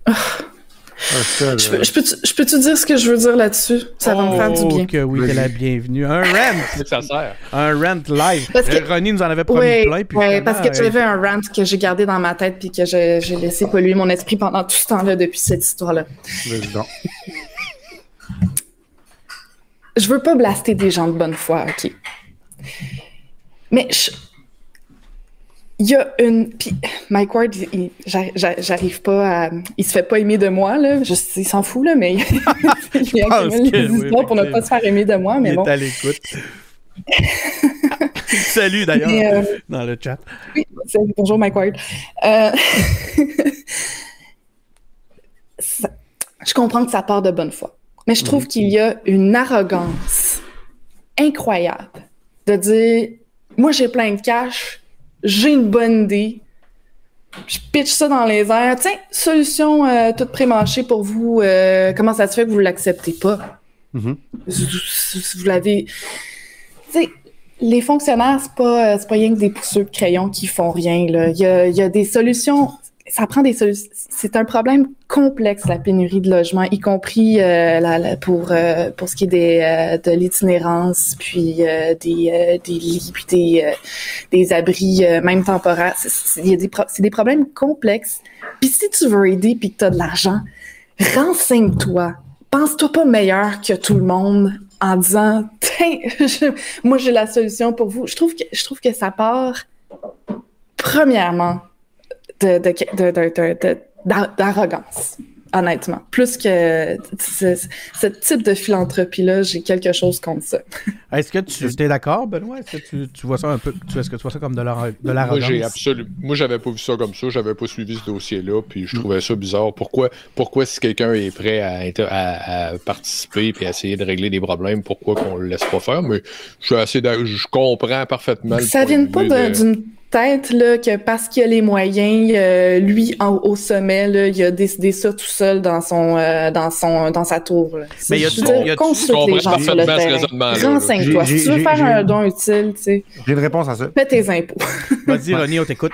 Ah. Je, peux, je, peux, te dire ce que je veux dire là-dessus? Ça va me faire du bien. Que oui, t'es la bienvenue. Un rant! ça sert. Un rant live. Parce que... Ronnie nous en avait promis plein. Oui, parce que j'avais un rant que j'ai gardé dans ma tête puis que j'ai laissé polluer mon esprit pendant tout ce temps-là depuis cette histoire-là. je veux pas blaster des gens de bonne foi, OK? Mais je, il y a une. Puis Mike Ward, j'arrive pas à. Il se fait pas aimer de moi, là. Je, il s'en fout, là, mais il y a quand même des histoires pour ne pas se faire aimer de moi, mais il bon. est à l'écoute. Salut d'ailleurs euh, dans le chat. Oui, bonjour Mike Ward. Euh, je comprends que ça part de bonne foi, mais je trouve mhm. qu'il y a une arrogance incroyable de dire Moi, j'ai plein de cash j'ai une bonne idée, je pitch ça dans les airs. Tiens, solution euh, toute prémâchée pour vous. Euh, comment ça se fait que vous ne l'acceptez pas? Mm-hmm. vous, l'avez. Tu sais, les fonctionnaires, c'est pas, pas rien que des pousseux de crayon qui font rien. Là. Il, y a, il y a des solutions ça prend des solutions. C'est un problème complexe, la pénurie de logements, y compris euh, pour euh, pour ce qui est des, euh, de l'itinérance, puis des, des lits, puis des, des abris, même temporaires. C'est des, des problèmes complexes. Puis si tu veux aider puis que tu as de l'argent, renseigne-toi. Pense-toi pas meilleur que tout le monde en disant moi j'ai la solution pour vous. Je trouve que je trouve que ça part premièrement d'arrogance, honnêtement. Plus que ce, type de philanthropie-là, j'ai quelque chose contre ça. Est-ce que tu es d'accord, Benoît? Est-ce que tu, vois ça un peu, est-ce que tu vois ça comme de l'arrogance? Moi, j'ai absolument, moi, j'avais pas vu ça comme ça. J'avais pas suivi ce dossier-là, puis je trouvais ça bizarre. Pourquoi, pourquoi si quelqu'un est prêt à, participer et à essayer de régler des problèmes, pourquoi qu'on le laisse pas faire? Mais je suis assez, je comprends parfaitement. Ça vient pas d'une peut-être là, que parce qu'il a les moyens, euh, lui au sommet, là, il a décidé ça tout seul dans son euh, dans son dans sa tour. Mais il y a, tu, y consulte les gens sur le terrain. Renseigne-toi. Si tu veux faire un don utile, tu sais. J'ai une réponse à ça. Fais tes impôts. Vas-y, Ronnie, on t'écoute.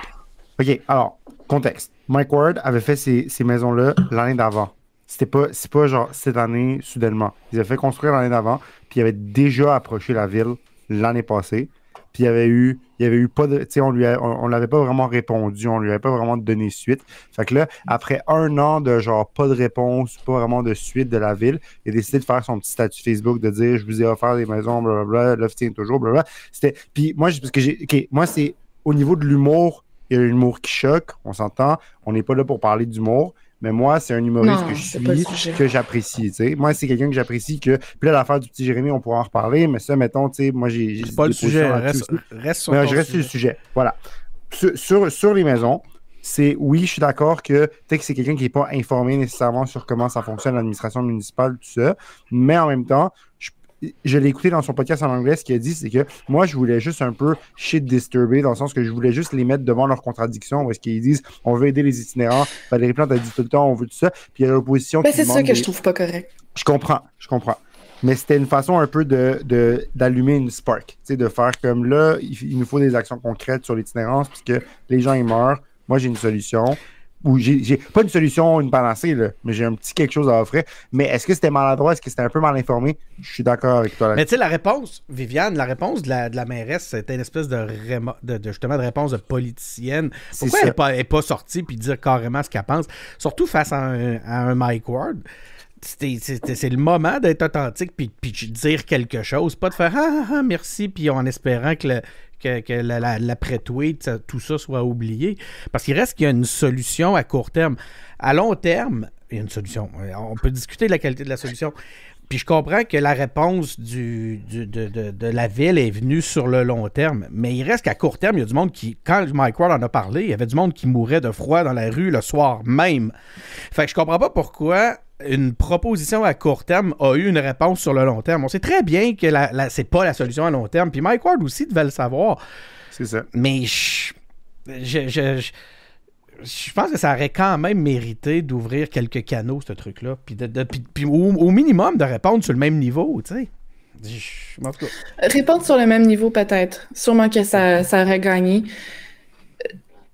OK, alors, contexte. Mike Ward avait fait ces, ces maisons-là l'année d'avant. C'était pas, c'est pas genre cette année, soudainement. Ils avaient fait construire l'année d'avant, puis ils avaient déjà approché la ville l'année passée. Puis il y avait eu, eu pas de, tu sais, on lui, l'avait pas vraiment répondu, on lui avait pas vraiment donné suite. Fait que là, après un an de genre pas de réponse, pas vraiment de suite de la ville, il a décidé de faire son petit statut Facebook de dire je vous ai offert des maisons, blablabla, l'offre tient toujours, blablabla. C'était, puis moi, parce que j'ai, moi c'est au niveau de l'humour, il y a l'humour qui choque, on s'entend, on n'est pas là pour parler d'humour, mais moi, c'est un humoriste que je suis, que j'apprécie. Moi, c'est quelqu'un que j'apprécie. que Puis là, l'affaire du petit Jérémy, on pourra en reparler. Mais ça, mettons, tu sais, moi, j'ai. C'est pas le sujet. Reste, reste, sur mais Je reste sur le sujet. Voilà. Sur, sur, les maisons, c'est oui, je suis d'accord que peut-être que c'est quelqu'un qui n'est pas informé nécessairement sur comment ça fonctionne l'administration municipale, tout ça. Mais en même temps, je l'ai écouté dans son podcast en anglais, ce qu'il a dit, c'est que moi, je voulais juste un peu shit disturber, dans le sens que je voulais juste les mettre devant leurs contradictions, est-ce qu'ils disent on veut aider les itinérants. Valérie Plante a dit tout le temps on veut tout ça. Puis il y a l'opposition Mais c'est ça que je trouve pas correct. Je comprends, je comprends. Mais c'était une façon un peu de, d'allumer une spark, de faire comme là, il, nous faut des actions concrètes sur l'itinérance, puisque les gens ils meurent. Moi, j'ai une solution ou j'ai pas une solution, une panacée, là, mais j'ai un petit quelque chose à offrir. Mais est-ce que c'était maladroit? Est-ce que c'était un peu mal informé? Je suis d'accord avec toi. Là. Mais tu sais, la réponse, Viviane, la réponse de la, de la mairesse, c'était une espèce de, de, justement de réponse de politicienne. Pourquoi elle n'est pas, pas, sortie puis dire carrément ce qu'elle pense? Surtout face à un, à un Mike Ward c'est le moment d'être authentique puis, puis dire quelque chose, pas de faire ah, ah, ah merci puis en espérant que le, que, l'après-tweet, tout ça soit oublié. Parce qu'il reste qu'il y a une solution à court terme. À long terme, il y a une solution. On peut discuter de la qualité de la solution. Puis je comprends que la réponse du, de, la ville est venue sur le long terme, mais il reste qu'à court terme, il y a du monde qui, quand Mike Ward en a parlé, il y avait du monde qui mourait de froid dans la rue le soir même. Fait que je comprends pas pourquoi une proposition à court terme a eu une réponse sur le long terme. On sait très bien que la, c'est pas la solution à long terme. Puis Mike Ward aussi devait le savoir. C'est ça. Mais je, je, je, pense que ça aurait quand même mérité d'ouvrir quelques canaux, ce truc-là. Puis, de, puis, au, minimum de répondre sur le même niveau, tu sais. Répondre sur le même niveau, peut-être. Sûrement que ça, ça aurait gagné.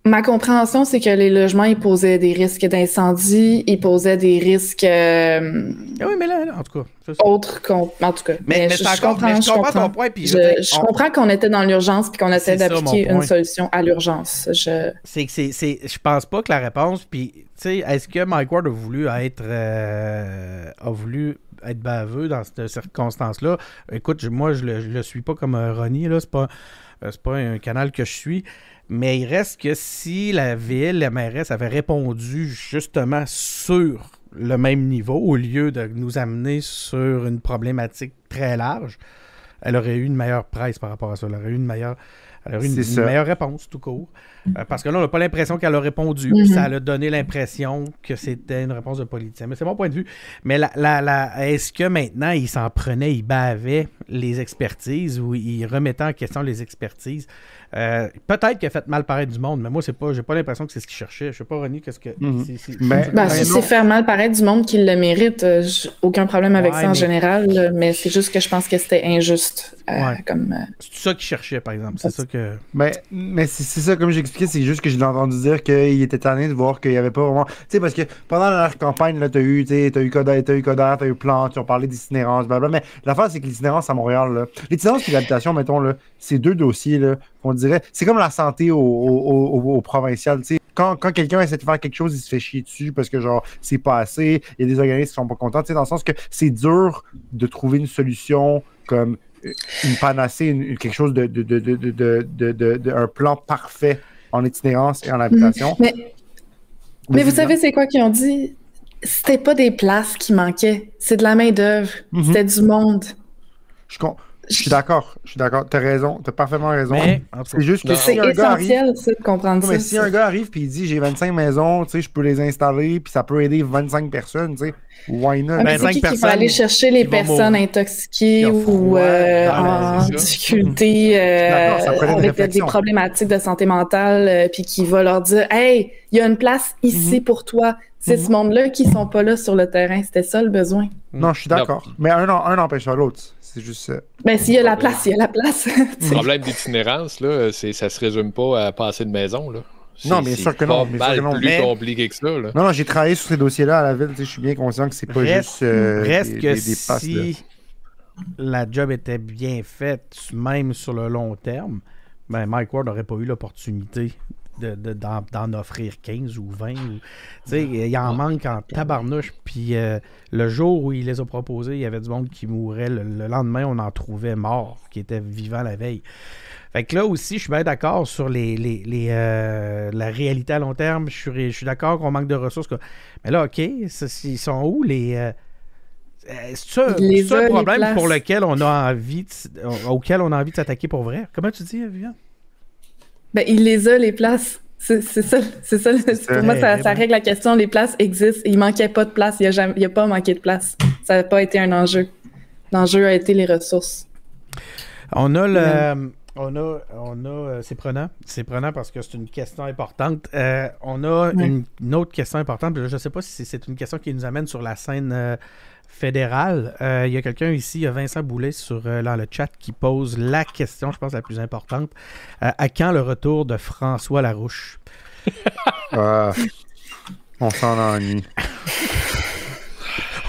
Ma compréhension, c'est que les logements, ils posaient des risques d'incendie, ils posaient des risques. Euh, ah oui, mais là, en tout cas. Autres qu'en. En tout cas. Mais, je, comprends, je, comprends, ton point. Puis je, comprends qu'on était dans l'urgence puis qu'on essaie d'appliquer une solution à l'urgence. Je... C'est que c'est. Je pense pas que la réponse. Puis, tu sais, est-ce que Mike Ward a voulu être. Euh, a voulu être baveux dans cette circonstance-là? Écoute, moi, je le, le suis pas comme Ronnie, là. C'est pas, euh, pas un canal que je suis. Mais il reste que si la ville, la mairesse, avait répondu justement sur le même niveau, au lieu de nous amener sur une problématique très large, elle aurait eu une meilleure presse par rapport à ça. Elle aurait eu une meilleure, une, meilleure réponse, tout court. Euh, parce que là, on n'a pas l'impression qu'elle a répondu. Mm-hmm. Ça a donné l'impression que c'était une réponse de politicien. Mais c'est mon point de vue. Mais la, la, est-ce que maintenant, il s'en prenait, il bavait les expertises ou il remettait en question les expertises? Euh, peut-être qu'il a fait mal paraître du monde, mais moi, c'est pas, j'ai pas l'impression que c'est ce qu'il cherchait. Je sais pas, René, qu'est-ce que. Mhm. Ben, si c'est faire mal paraître du monde qui le mérite, euh, aucun problème avec ça en général, mais c'est juste que je pense que c'était injuste. Euh, comme, C'est ça qu'il cherchait, par exemple. C'est ça que. Ben, mais c'est, ça, comme j'expliquais, c'est juste que j'ai entendu dire qu'il était tanné de voir qu'il y avait pas vraiment. Tu sais, parce que pendant la campagne, là, t'as eu, t'as eu Coder, t'as eu Coder, t'as eu Plante, ils ont parlé d'itinérance, blablabla. Mais l'affaire, c'est que l'itinérance à Montréal, là, l'itinérance et l'habitation, mettons, là, c'est deux dossiers, là, on dirait. C'est comme la santé au, au, provincial, tu sais. Quand, quelqu'un essaie de faire quelque chose, il se fait chier dessus parce que, genre, c'est pas assez. Il y a des organismes qui sont pas contents, tu sais, dans le sens que c'est dur de trouver une solution comme une panacée, quelque chose de, de, un plan parfait en itinérance et en habitation. Mais, vous savez, c'est quoi qu'ils ont dit? C'était pas des places qui manquaient, c'est de la main-d'œuvre, mhm. c'était du monde. Je, Je suis d'accord, je suis d'accord. T'as raison, t'as parfaitement raison. Mais, c'est juste que c'est si un gars arrive, essentiel ça, de comprendre Non, mais ça. si un gars arrive et il dit j'ai 25 maisons, tu sais, je peux les installer, puis ça peut aider 25 personnes, tu sais, why not? Ah, mais c'est 25 qui qui va aller chercher les personnes intoxiquées ou euh, en difficulté euh, avec des problématiques de santé mentale, euh, puis qui va leur dire Hey, il y a une place ici pour toi. C'est ce monde-là qui sont pas là sur le terrain. C'était ça le besoin. Non, je suis d'accord. Mais un, un n'empêche pas l'autre. C'est juste ça. Ben, s'il y a la place, il y a la place. Le problème d'itinérance, là, c'est, ça se résume pas à passer de maison. Là. C'est- Non, bien c'est sûr que non, bien sûr mal que non. plus Mais- compliqué que ça. Là. Non, non, j'ai travaillé sur ces dossiers-là à la ville, je suis bien conscient que c'est pas Reste, juste euh, reste des, que des- des passes, là. si la job était bien faite, même sur le long terme, ben Mike Ward n'aurait pas eu l'opportunité de, de- d'en, d'en offrir 15 ou 20. ou- tu sais, il en manque en tabarnouche. Puis euh, le jour où il les a proposés, il y avait du monde qui mourait. Le, le lendemain, on en trouvait mort, qui était vivant la veille. Fait que là aussi, je suis bien d'accord sur les, les, les, euh, la réalité à long terme. Je suis, je suis d'accord qu'on manque de ressources. quoi. Mais là, OK, ils sont où les. euh, c'est un problème pour lequel on a envie de auquel on a envie de s'attaquer pour vrai? Comment tu dis, Viviane? Ben, il les a, les places. C'est ça. C'est ça. Pour moi, ça, ça règle la question. Les places existent. Il manquait pas de place. Il n'y a, jamais- il y a pas manqué de place. Ça n'a pas été un enjeu. L'enjeu a été les ressources. On a le. On a, on a, euh, c'est prenant. C'est prenant parce que c'est une question importante. Euh, on a une, une autre question importante. Je ne sais pas si c'est- c'est une question qui nous amène sur la scène euh, fédérale. Euh, Il y a quelqu'un ici, il y a Vincent Boulet sur, euh, dans le chat qui pose la question, je pense, la plus importante. Euh, à quand le retour de François Larouche? Ah, on s'en ennuie.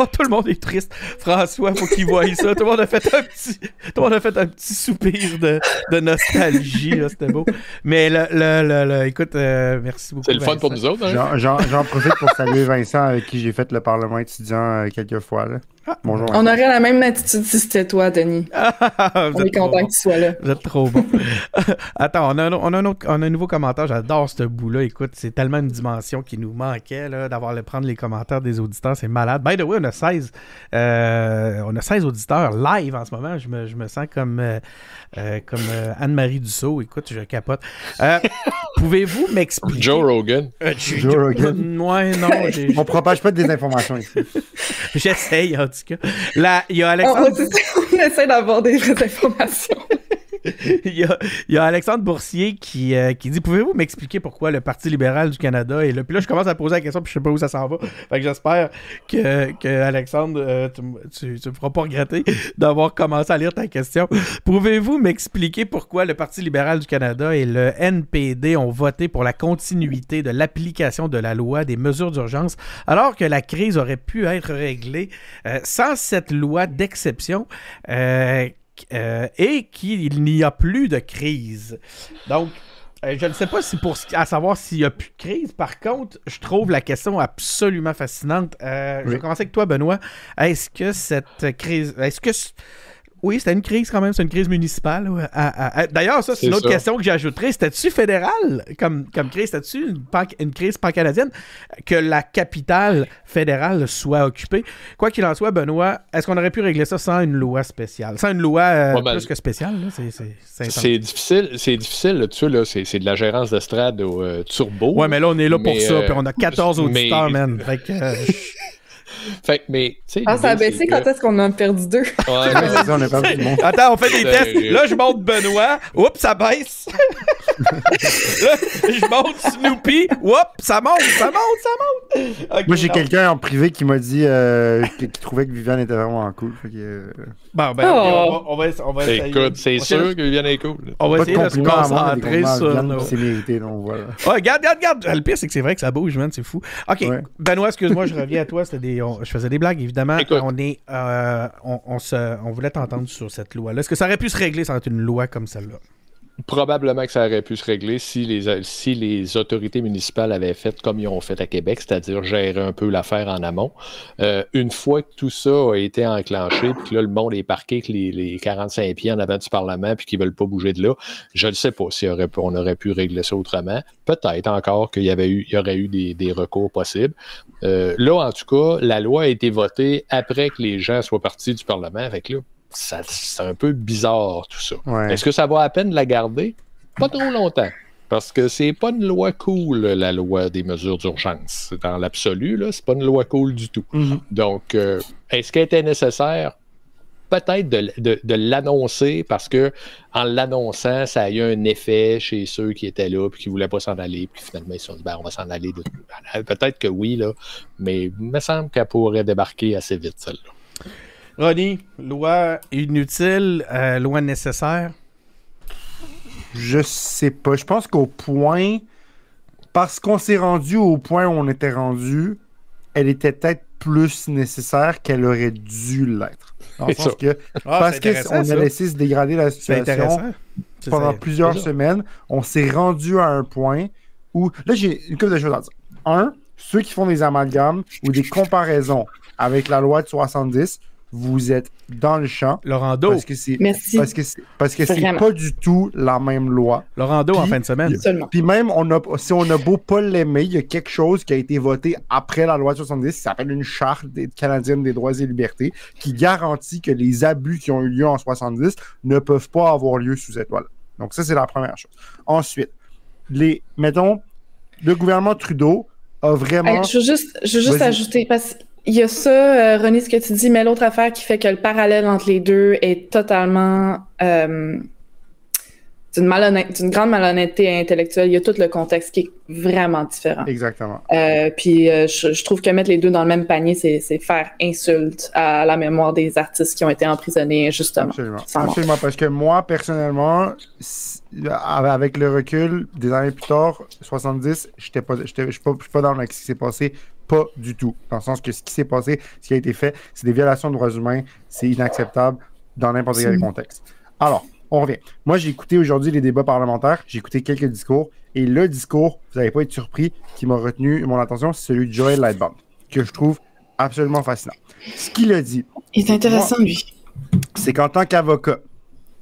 Oh, tout le monde est triste. François, faut qu'il voie ça. Tout le monde a fait un petit, tout le monde a fait un petit soupir de, de nostalgie. là, C'était beau. Mais le, le, le- le- écoute, euh, merci beaucoup. C'est le fun pour nous autres. Hein? J'en- J'en j'en profite pour saluer Vincent avec qui j'ai fait le Parlement étudiant euh, quelques fois. Là. Ah. Bonjour. On aurait la même attitude si c'était toi, Denis. Ah, On est content bon. que tu sois là. Vous êtes trop bon. Attends, on a, un, on, a un autre- on a un nouveau commentaire. J'adore ce bout-là. Écoute, c'est tellement une dimension qui nous manquait là, d'avoir le prendre les commentaires des auditeurs. C'est malade. By the way, on a 16, euh, on a 16 auditeurs live en ce moment. Je me, je me sens comme, euh, euh, comme euh, Anne-Marie Dussault. Écoute, je capote. Euh, Pouvez-vous m'expliquer? Joe Rogan. Euh, Joe Rogan. Ouais, non. On propage pas de désinformation ici. J'essaye, en tout cas. Là, il y a On, Alexandre. on- on essaie d'avoir des vraies informations. il, y a, Alexandre Boursier qui, euh, qui dit Pouvez-vous m'expliquer pourquoi le Parti libéral du Canada est là? Puis là, je commence à poser la question, puis je sais pas où ça s'en va. Fait que j'espère que, que Alexandre, euh, tu, tu, tu me feras pas regretter d'avoir commencé à lire ta question. Pouvez-vous m'expliquer pourquoi le Parti libéral du Canada et le NPD ont voté pour la continuité de l'application de la loi des mesures d'urgence alors que la crise aurait pu être réglée euh, sans cette loi d'exception? Euh, et qu'il n'y a plus de crise. Donc, euh, je ne sais pas si pour à savoir s'il n'y a plus de crise. Par contre, je trouve la question absolument fascinante. Euh, Je vais commencer avec toi, Benoît. Est-ce que cette crise. Est-ce que. Oui, c'était une crise quand même, c'est une crise municipale. ouais. Ah. D'ailleurs, ça, c'est une autre ça. question que j'ajouterais. C'était-tu fédéral comme, comme crise? C'était-tu une, pan- une crise pan-canadienne que la capitale fédérale soit occupée? Quoi qu'il en soit, Benoît, est-ce qu'on aurait pu régler ça sans une loi spéciale? Sans une loi euh, mal. plus que spéciale, là? C'est, difficile, c'est difficile, là, tu sais, là, c'est, c'est de la gérance d'estrade au euh, turbo. Ouais, mais là, on est là pour Mais, ça, euh, puis on a 14 mais- auditeurs, man. Fait que, Fait que, mais, tu sais. Ah, ça a baissé quand est-ce qu'on a perdu deux? Ouais, Ouais, non, c'est ça, on a perdu du monde. Attends, on fait des tests. Là, je monte Benoît. Oups, ça baisse. là, je monte Snoopy. Oups, ça monte, ça monte, ça monte. Moi, j'ai quelqu'un en privé qui m'a dit euh, qu'il trouvait que Viviane était vraiment cool. Fait que, euh, Bon, ben, Oh. on va, on va, on va essayer. Écoute, c'est sûr que Viviane est cool. On va essayer de se concentrer sur nos... C'est mérité, donc voilà. Ouais, regarde, regarde, regarde. Le pire, c'est que c'est vrai que ça bouge, man. C'est fou. OK. Ouais. Benoît, excuse-moi, je reviens à toi. C'était des, on- je faisais des blagues, évidemment. Écoute. On, est, euh, on, on se, on voulait t'entendre sur cette loi-là. Est-ce que ça aurait pu se régler sans être une loi comme celle-là? Probablement que ça aurait pu se régler si les, si les autorités municipales avaient fait comme ils ont fait à Québec, c'est-à-dire gérer un peu l'affaire en amont. Euh, une fois que tout ça a été enclenché, puis que là, le monde est parqué, que les, les 45 pieds en avant du Parlement, puis qu'ils veulent pas bouger de là, je ne sais pas si aurait, on aurait pu régler ça autrement. Peut-être encore qu'il y, avait eu, il y aurait eu des, des recours possibles. Euh, là, en tout cas, la loi a été votée après que les gens soient partis du Parlement. Avec là, c'est un peu bizarre tout ça. Est-ce que ça vaut la peine de la garder? Pas trop longtemps. Parce que c'est pas une loi cool, la loi des mesures d'urgence. Dans l'absolu, c'est pas une loi cool du tout. Mm-hmm. Donc, euh, est-ce qu'elle était nécessaire? Peut-être de, l'annoncer parce que en l'annonçant, ça a eu un effet chez ceux qui étaient là et qui ne voulaient pas s'en aller. Puis finalement, ils se sont dit, ben, on va s'en aller. Peut-être que oui, là, mais il me semble qu'elle pourrait débarquer assez vite, celle-là. Ronnie, loi inutile, euh, loi nécessaire? Je sais pas. Je pense qu'au point, parce qu'on s'est rendu au point où on était rendu, elle était peut-être plus nécessaire qu'elle aurait dû l'être. que, ah, parce qu'on a laissé se dégrader la situation pendant plusieurs semaines, on s'est rendu à un point où. Là, j'ai une couple de choses à dire. Un, ceux qui font des amalgames ou des comparaisons avec la loi de 70, vous êtes dans le champ. Laurando. Parce que c'est parce que c'est parce que c'est pas du tout la même loi. Laurando en fin de semaine. Puis même on a si on a beau pas l'aimer, il y a quelque chose qui a été voté après la loi 70 qui s'appelle une charte canadienne des droits et libertés qui garantit que les abus qui ont eu lieu en 70 ne peuvent pas avoir lieu sous cette loi. -là. Donc ça c'est la première chose. Ensuite, les mettons le gouvernement Trudeau a vraiment. je veux juste, je veux juste ajouter parce il y a ça, euh, René, ce que tu dis, mais l'autre affaire qui fait que le parallèle entre les deux est totalement euh, d'une grande malhonnêteté intellectuelle. Il y a tout le contexte qui est vraiment différent. Exactement. Euh, puis je, trouve que mettre les deux dans le même panier, c'est faire insulte à la mémoire des artistes qui ont été emprisonnés injustement. Absolument. Absolument. Parce que moi, personnellement, avec le recul des années plus tard, 70, je ne suis pas, pas dans ce qui s'est passé pas du tout. Dans le sens que ce qui s'est passé, ce qui a été fait, c'est des violations de droits humains. C'est inacceptable dans n'importe quel contexte. Alors, on revient. Moi, j'ai écouté aujourd'hui les débats parlementaires. J'ai écouté quelques discours. Et le discours, vous n'allez pas être surpris, qui m'a retenu mon attention, c'est celui de Joel Lightbound, que je trouve absolument fascinant. Ce qu'il a dit. Il est intéressant, lui. C'est qu'en tant qu'avocat,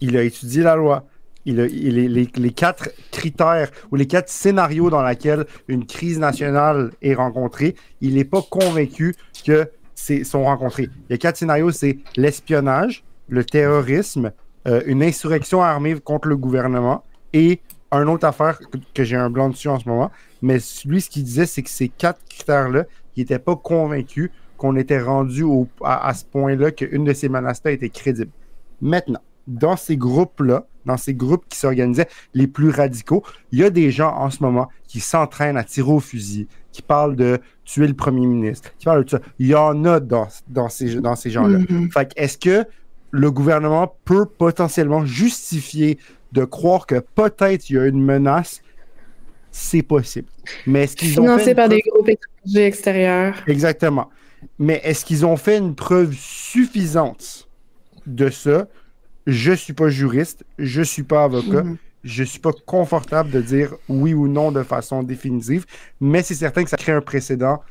il a étudié la loi, il, les, quatre critères ou les quatre scénarios dans lesquels une crise nationale est rencontrée, il n'est pas convaincu que sont rencontrés. A quatre scénarios, c'est l'espionnage, le terrorisme, euh, une insurrection armée contre le gouvernement et un autre affaire que, j'ai un blanc dessus en ce moment. Mais lui, ce qu'il disait, c'est que ces quatre critères-là, il n'était pas convaincu qu'on était rendu à, à, ce point-là qu'une de ces menaces-là était crédible. Maintenant, dans ces groupes-là, dans ces groupes qui s'organisaient les plus radicaux, il y a des gens en ce moment qui s'entraînent à tirer au fusil, qui parlent de tuer le premier ministre, qui parlent de ça. Il y en a dans, dans ces, dans ces gens-là. Fait est-ce que le gouvernement peut potentiellement justifier de croire que peut-être il y a une menace? C'est possible. Mais est-ce qu'ils ont Financé par des groupes étrangers extérieurs. Exactement. Mais est-ce qu'ils ont fait une preuve suffisante de ça? Je suis pas juriste, je suis pas avocat, mhm. je suis pas confortable de dire oui ou non de façon définitive, mais c'est certain que ça crée un précédent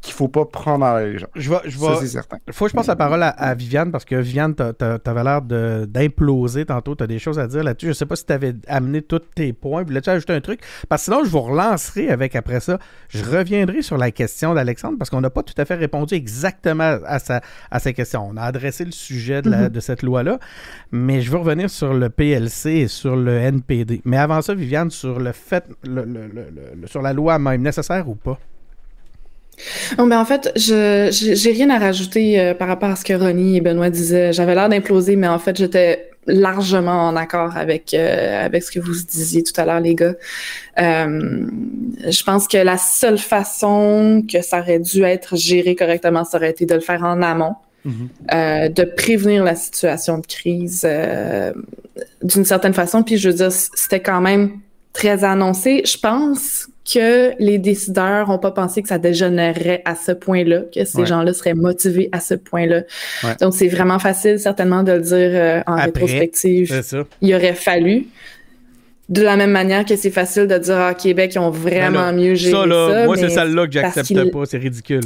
qu'il faut pas prendre à la. Je vais, je Ça, c'est certain. faut que je passe la parole à, Viviane parce que Viviane, tu avais l'air d'imploser tantôt. Tu as des choses à dire là-dessus. Je sais pas si tu avais amené tous tes points. Voulais-tu ajouter un truc? Parce que sinon, je vous relancerai avec après ça. Je reviendrai sur la question d'Alexandre parce qu'on n'a pas tout à fait répondu exactement à sa, à sa question. On a adressé le sujet de, mm-hmm. cette loi-là, mais je veux revenir sur le PLC et sur le NPD. Mais avant ça, Viviane, sur le fait, sur la loi même, nécessaire ou pas? Ben en fait, je j'ai rien à rajouter euh, par rapport à ce que Ronnie et Benoît disaient. J'avais l'air d'imploser, mais en fait, j'étais largement en accord avec euh, avec ce que vous disiez tout à l'heure, les gars. Euh, je pense que la seule façon que ça aurait dû être géré correctement, ça aurait été de le faire en amont. Mm-hmm. de prévenir la situation de crise d'une certaine façon. Puis je veux dire, c'était quand même très annoncé. Je pense que les décideurs n'ont pas pensé que ça dégénérerait à ce point-là, que ces gens-là seraient motivés à ce point-là. Donc, c'est vraiment facile, certainement, de le dire euh, en rétrospective. Il aurait fallu. De la même manière que c'est facile de dire, ah, Québec, ils ont vraiment mieux géré ça. Là, moi, c'est celle-là que j'accepte pas. C'est ridicule.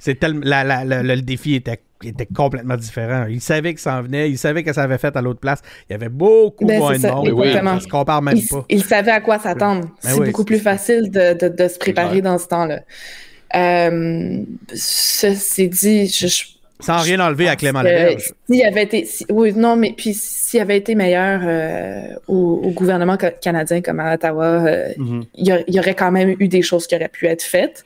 C'est tellement, le défi était était complètement différent. Il savait que ça en venait, il savait que ça avait fait à l'autre place. Il y avait beaucoup ben, moins de monde. Oui, ça se compare même pas. Il savait à quoi s'attendre. Ben c'est beaucoup plus facile de, de, se préparer dans ce temps-là. Euh, ceci dit, je, Sans rien enlever à Clément Laberge. S'il avait été, oui, non, mais puis s'il avait été meilleur euh, au, gouvernement canadien comme à Ottawa, euh, mm-hmm. il, y aurait quand même eu des choses qui auraient pu être faites.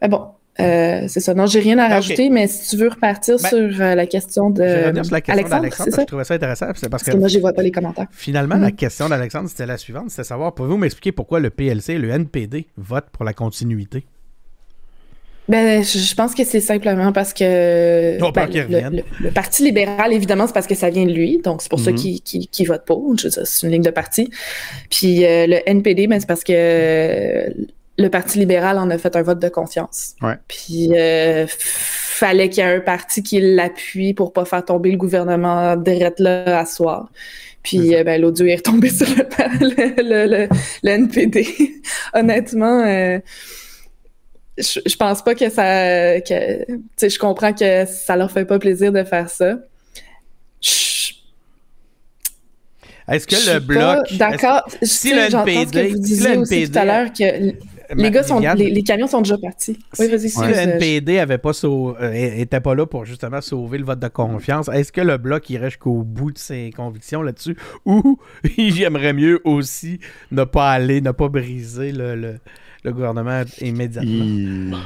Mais bon, euh, c'est ça. Non, j'ai rien à rajouter, mais si tu veux repartir ben, sur la question de. Je sur la question d'Alexandre. Je trouvais ça intéressant. Parce, parce que, moi, je vois pas les commentaires. Finalement, la mm-hmm. question d'Alexandre, c'était la suivante c'était savoir, pouvez-vous m'expliquer pourquoi le PLC et le NPD votent pour la continuité? Ben, je pense que c'est simplement parce que ben, le, Parti libéral, évidemment, c'est parce que ça vient de lui. Donc, c'est pour ça mhm. qu'il vote pour. C'est une ligne de parti. Puis euh, le NPD, ben, c'est parce que le Parti libéral en a fait un vote de confiance. Puis euh, fallait qu'il y ait un parti qui l'appuie pour pas faire tomber le gouvernement direct là à soir. Puis euh, ben, l'audio est retombé sur le, NPD. Honnêtement, euh, je, je, pense pas que ça. Que, je comprends que ça leur fait pas plaisir de faire ça. Est-ce que le bloc. D'accord. Si le NPD. Que vous disiez aussi tout à l'heure que les gars sont, les, camions sont déjà partis. Oui, vas-y. Si le NPD avait pas euh, était pas là pour justement sauver le vote de confiance, est-ce que le bloc irait jusqu'au bout de ses convictions là-dessus? Ou j'aimerais mieux aussi ne pas aller, ne pas briser le, le, gouvernement immédiatement?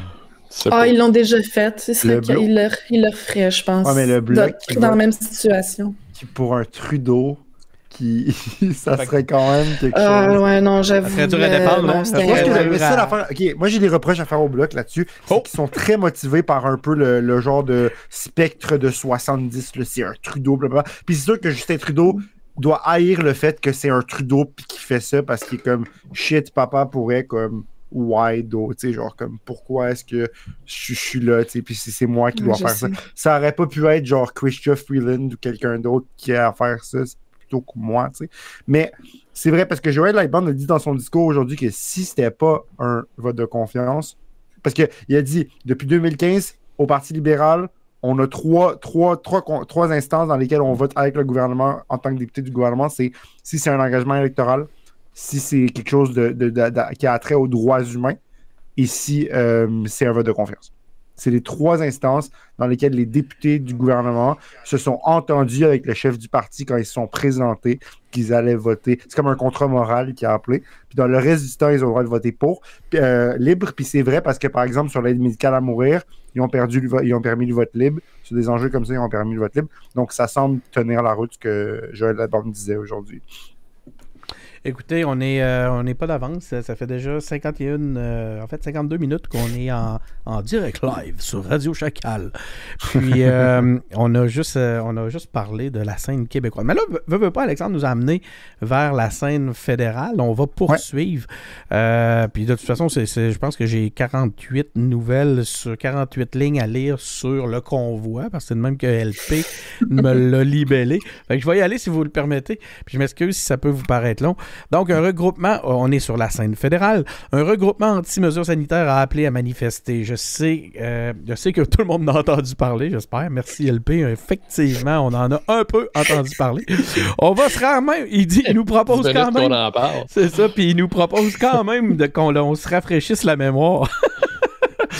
Ah, ils l'ont déjà fait. C'est ça qu'ils leur, il leur ferait, je pense. Ouais, mais le bloc. Dans, la même situation. Pour un Trudeau, ça serait quand même quelque ah, chose. ouais, non, j'avoue. Ça serait moi, j'ai des reproches à faire au bloc là-dessus. Oh. Qui sont très motivés par un peu le, genre de spectre de 70. C'est un Trudeau, blablabla. Puis c'est sûr que Justin Trudeau doit haïr le fait que c'est un Trudeau qui fait ça parce qu'il est comme shit, papa pourrait comme why tu sais, genre comme pourquoi est-ce que je, suis là, tu sais, puis c'est moi qui dois faire ça. Ça aurait pas pu être genre Christophe Freeland ou quelqu'un d'autre qui a à faire ça plutôt que moi, tu sais. Mais c'est vrai parce que Joël Lightband a dit dans son discours aujourd'hui que si c'était pas un vote de confiance, parce qu'il a dit depuis 2015, au Parti libéral, on a trois, trois, trois, trois instances dans lesquelles on vote avec le gouvernement en tant que député du gouvernement. C'est si c'est un engagement électoral, si c'est quelque chose de, qui a trait aux droits humains et si euh, c'est un vote de confiance. C'est les trois instances dans lesquelles les députés du gouvernement se sont entendus avec le chef du parti quand ils se sont présentés qu'ils allaient voter. C'est comme un contrat moral qui a appelé. Puis dans le reste du temps, ils ont le droit de voter pour, euh, libre. Puis c'est vrai parce que, par exemple, sur l'aide médicale à mourir, ils ont, permis le vote libre. Sur des enjeux comme ça, ils ont permis le vote libre. Donc, ça semble tenir la route, que Joël Laborde disait aujourd'hui. Écoutez, on n'est euh, pas d'avance. Ça fait déjà 51, euh, en fait 52 minutes qu'on est en, direct live sur Radio Chacal. Puis euh, on, a juste, on a juste parlé de la scène québécoise. Mais là, veux, veux pas, Alexandre nous a amené vers la scène fédérale. On va poursuivre. puis de toute façon, c'est, je pense que j'ai 48 nouvelles sur 48 lignes à lire sur le convoi, parce que c'est de même que LP me l'a libellé. Fait que je vais y aller si vous le permettez. Puis je m'excuse si ça peut vous paraître long. Donc, un regroupement, on est sur la scène fédérale, un regroupement anti-mesures sanitaires a appelé à manifester. Je sais, euh, je sais que tout le monde en a entendu parler, j'espère. Merci LP. Effectivement, on en a un peu entendu parler. On va se rendre même, il dit, il nous propose quand même. C'est ça, puis il nous propose quand même qu'on se rafraîchisse la mémoire.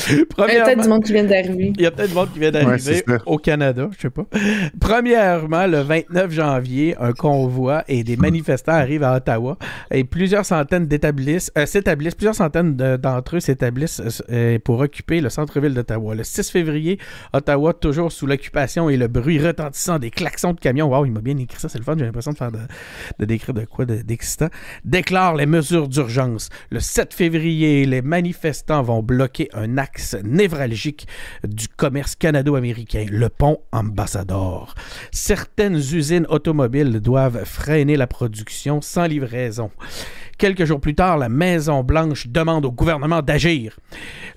Il y a peut-être du monde qui vient d'arriver. Il y a peut-être du monde qui vient d'arriver au Canada, je sais pas. Premièrement, le 29 janvier, un convoi et des manifestants arrivent à Ottawa et plusieurs centaines euh, s'établissent, plusieurs centaines d'entre eux s'établissent euh, pour occuper le centre-ville d'Ottawa. Le 6 février, Ottawa, toujours sous l'occupation et le bruit retentissant des klaxons de camions. Waouh, il m'a bien écrit ça, c'est le fun. J'ai l'impression de faire de, décrire de quoi d'excitant. déclare les mesures d'urgence. Le 7 février, les manifestants vont bloquer un acte névralgique du commerce canado-américain, le pont Ambassador. Certaines usines automobiles doivent freiner la production sans livraison. Quelques jours plus tard, la Maison-Blanche demande au gouvernement d'agir.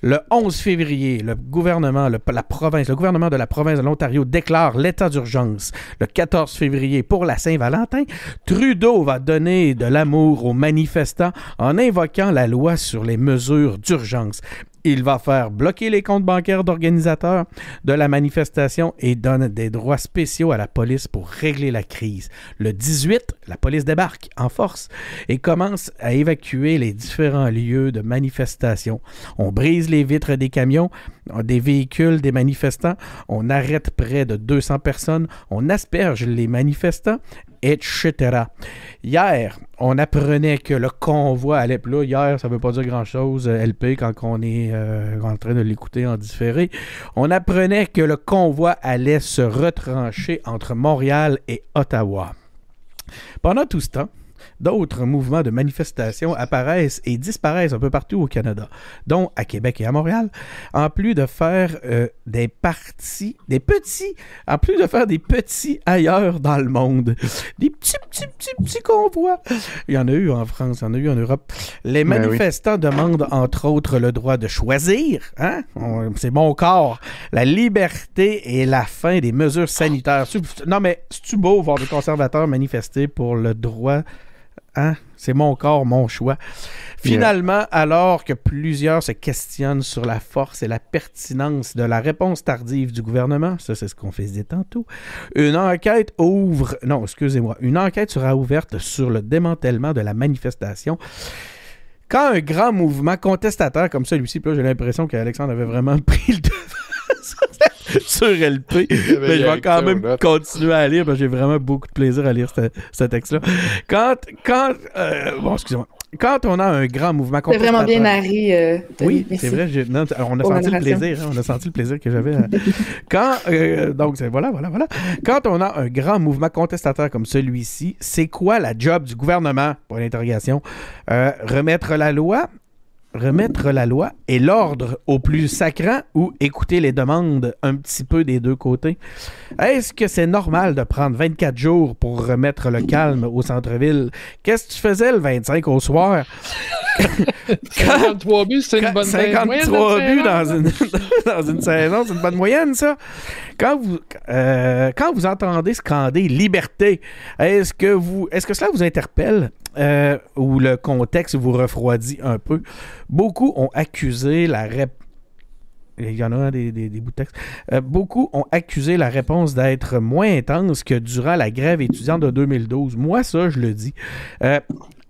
Le 11 février, le gouvernement, la province, le gouvernement de la province de l'Ontario déclare l'état d'urgence. Le 14 février, pour la Saint-Valentin, Trudeau va donner de l'amour aux manifestants en invoquant la loi sur les mesures d'urgence. Il va faire bloquer les comptes bancaires d'organisateurs de la manifestation et donne des droits spéciaux à la police pour régler la crise. Le 18, la police débarque en force et commence à évacuer les différents lieux de manifestation. On brise les vitres des camions des véhicules des manifestants, on arrête près de 200 personnes, on asperge les manifestants, etc. Hier, on apprenait que le convoi allait. Puis là, hier, ça ne veut pas dire grand-chose, euh, LP, quand on est euh, en train de l'écouter en différé. On apprenait que le convoi allait se retrancher entre Montréal et Ottawa. Pendant tout ce temps, d'autres mouvements de manifestation apparaissent et disparaissent un peu partout au Canada, dont à Québec et à Montréal, en plus de faire euh, des partis, des petits, en plus de faire des petits ailleurs dans le monde. Des petits, petits, petits, petits convois. Il y en a eu en France, il y en a eu en Europe. Les ben manifestants demandent entre autres le droit de choisir, hein? c'est mon corps, la liberté et la fin des mesures sanitaires. Non mais, c'est-tu beau voir des conservateurs manifester pour le droit Hein? C'est mon corps, mon choix. Finalement, alors que plusieurs se questionnent sur la force et la pertinence de la réponse tardive du gouvernement, ça c'est ce qu'on faisait tantôt, une enquête ouvre, non, excusez-moi, une enquête sera ouverte sur le démantèlement de la manifestation. Quand un grand mouvement contestataire comme celui-ci, j'ai l'impression qu'Alexandre avait vraiment pris le sur LP. Mais je vais quand même continuer à lire parce que j'ai vraiment beaucoup de plaisir à lire ce, texte-là. Quand, quand, euh, bon, excusez-moi. Quand on a un grand mouvement C'est vraiment bien narré. Euh, oui, c'est vrai. on a senti le plaisir. Hein, on a senti le plaisir que j'avais. Euh. quand, donc, voilà, voilà, voilà. Quand on a un grand mouvement contestataire comme celui-ci, c'est quoi la job du gouvernement, pour l'interrogation? remettre la loi, remettre la loi et l'ordre au plus sacrant ou écouter les demandes un petit peu des deux côtés? Est-ce que c'est normal de prendre 24 jours pour remettre le calme au centre-ville? Qu'est-ce que tu faisais le 25 au soir? 53 buts, c'est une bonne 53 buts dans une, dans une saison, c'est une bonne moyenne, ça. Quand vous, euh, quand vous entendez scander liberté, est-ce que, vous, est-ce que cela vous interpelle? Euh, ou le contexte vous refroidit un peu? Beaucoup ont accusé la réponse il y en a des, des, bouts de texte. Euh, beaucoup ont accusé la réponse d'être moins intense que durant la grève étudiante de 2012. Moi, ça, je le dis.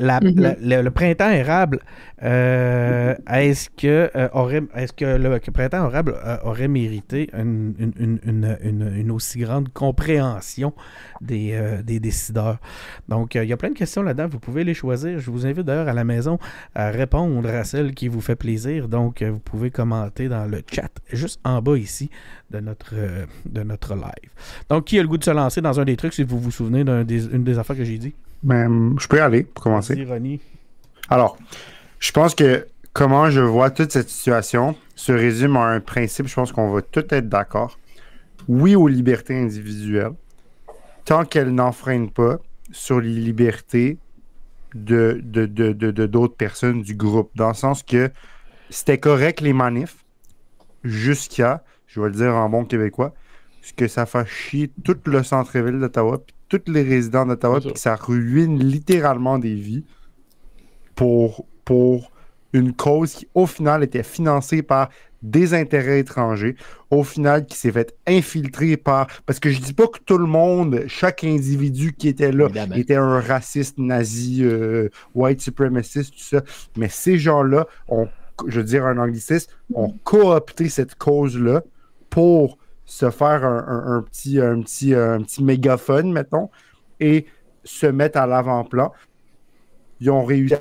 Mm-hmm. le, printemps érable, euh, est-ce que, euh, aurait, est-ce que le printemps érable euh, aurait mérité une, aussi grande compréhension des, des décideurs? Donc, il y a plein de questions là-dedans. Vous pouvez les choisir. Je vous invite d'ailleurs à la maison à répondre à celle qui vous fait plaisir. Donc, vous pouvez commenter dans le chat juste en bas ici de notre, de notre live. Donc, qui a le goût de se lancer dans un des trucs si vous vous souvenez d'une des affaires que j'ai dit? Ben, je peux y aller pour commencer. Alors, je pense que comment je vois toute cette situation se résume à un principe, je pense qu'on va tout être d'accord. Oui aux libertés individuelles, tant qu'elles n'enfreignent pas sur les libertés de, de, d'autres personnes du groupe. Dans le sens que c'était correct les manifs jusqu'à, je vais le dire en bon québécois, que ça fait chier tout le centre-ville d'Ottawa, tous les résidents d'Ottawa, puis ça ruine littéralement des vies pour, pour une cause qui, au final, était financée par des intérêts étrangers, au final, qui s'est fait infiltrer par. Parce que je dis pas que tout le monde, chaque individu qui était là, était un raciste, nazi, euh, white supremacist, tout ça. Mais ces gens-là ont, je veux dire un anglicisme, ont coopté cette cause-là pour se faire un, petit, un, petit, un petit mégaphone, mettons, et se mettre à l'avant-plan. Ils ont réussi.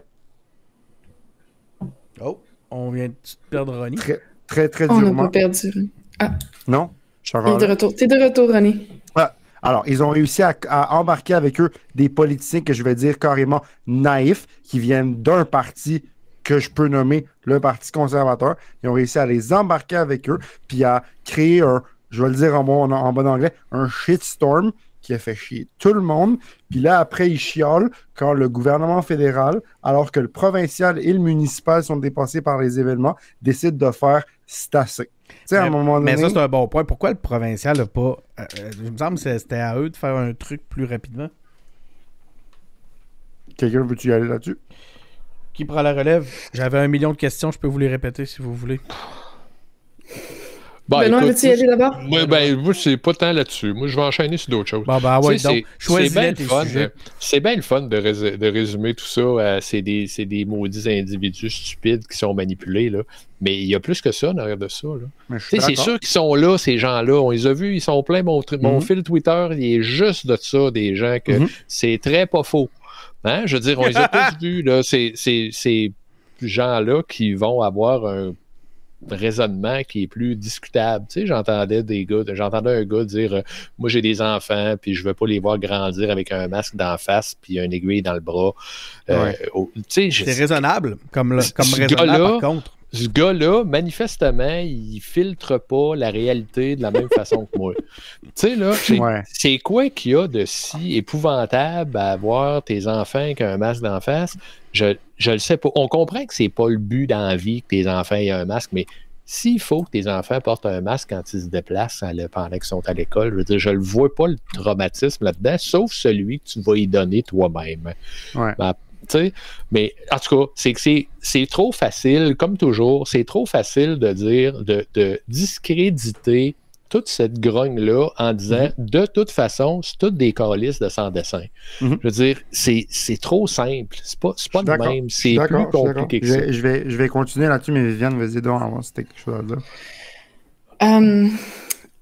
Oh, on vient de perdre Ronnie. Très, très, très on durement. On n'a pas perdu. Ah. Non? Je suis de retour. T'es de retour, Ronnie. Ah. Alors, ils ont réussi à, embarquer avec eux des politiciens que je vais dire carrément naïfs, qui viennent d'un parti que je peux nommer le Parti conservateur. Ils ont réussi à les embarquer avec eux, puis à créer un, je vais le dire en bon, en bon anglais, un shitstorm qui a fait chier tout le monde. Puis là, après, il chiale quand le gouvernement fédéral, alors que le provincial et le municipal sont dépassés par les événements, décident de faire c'est assez. Mais, à un moment donné, mais ça, c'est un bon point. Pourquoi le provincial n'a pas. Euh, euh, il me semble que c'était à eux de faire un truc plus rapidement. Quelqu'un veut-tu y aller là-dessus? Qui prend la relève? J'avais un million de questions, je peux vous les répéter si vous voulez. Bon, Benoît, veux-tu y aller d'abord? Moi, ben, moi, c'est pas tant là-dessus. Moi, je vais enchaîner sur d'autres choses. Bon, ben, ouais, donc, c'est bien le fun. C'est bien le fun de, de, résumer tout ça. c'est des, des, maudits individus stupides qui sont manipulés, là. Mais il y a plus que ça derrière de ça. C'est sûr qu'ils sont là, ces gens-là. On les a vus, ils sont pleins. Mon, mon mm-hmm. fil Twitter, il est juste de ça, des gens que mm-hmm. c'est très pas faux. Hein? Je veux dire, on les a tous vus, là. C'est ces gens-là qui vont avoir un raisonnement qui est plus discutable. Tu sais, j'entendais des gars, j'entendais un gars dire euh, Moi j'ai des enfants, puis je veux pas les voir grandir avec un masque d'en face puis un aiguille dans le bras. Euh, c'est raisonnable comme, comme raisonnable par contre ce gars-là, manifestement, il filtre pas la réalité de la même façon que moi. Tu sais, là, c'est quoi qu'il y a de si épouvantable à avoir tes enfants avec un masque d'en face? Je, je le sais pas. On comprend que c'est pas le but d'envie que tes enfants aient un masque, mais s'il faut que tes enfants portent un masque quand ils se déplacent pendant qu'ils sont à l'école, je veux dire, je ne vois pas le traumatisme là-dedans, sauf celui que tu vas y donner toi-même. Ouais. Ben, mais en tout cas, c'est que c'est trop facile, comme toujours, c'est trop facile de dire, de, discréditer toute cette grogne-là en disant mm-hmm. de toute façon, c'est toutes des calices de sans dessin. Mm-hmm. Je veux dire, c'est trop simple. C'est pas, pas le même. C'est plus compliqué que ça. Je vais, je vais continuer là-dessus, mais Viviane, vas-y donc avant c'était quelque chose à dire. Um,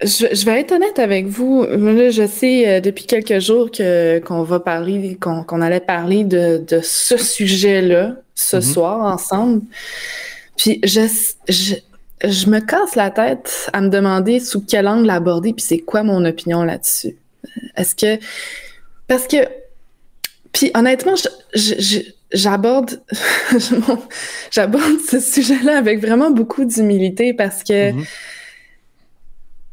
je, vais être honnête avec vous. je sais euh, depuis quelques jours que qu'on va parler, qu'on allait parler de, de ce sujet-là ce mm-hmm. soir ensemble. Puis je, je, je, me casse la tête à me demander sous quel angle l'aborder, puis c'est quoi mon opinion là-dessus. Est-ce que parce que puis honnêtement, j'aborde j'aborde ce sujet-là avec vraiment beaucoup d'humilité parce que mm-hmm.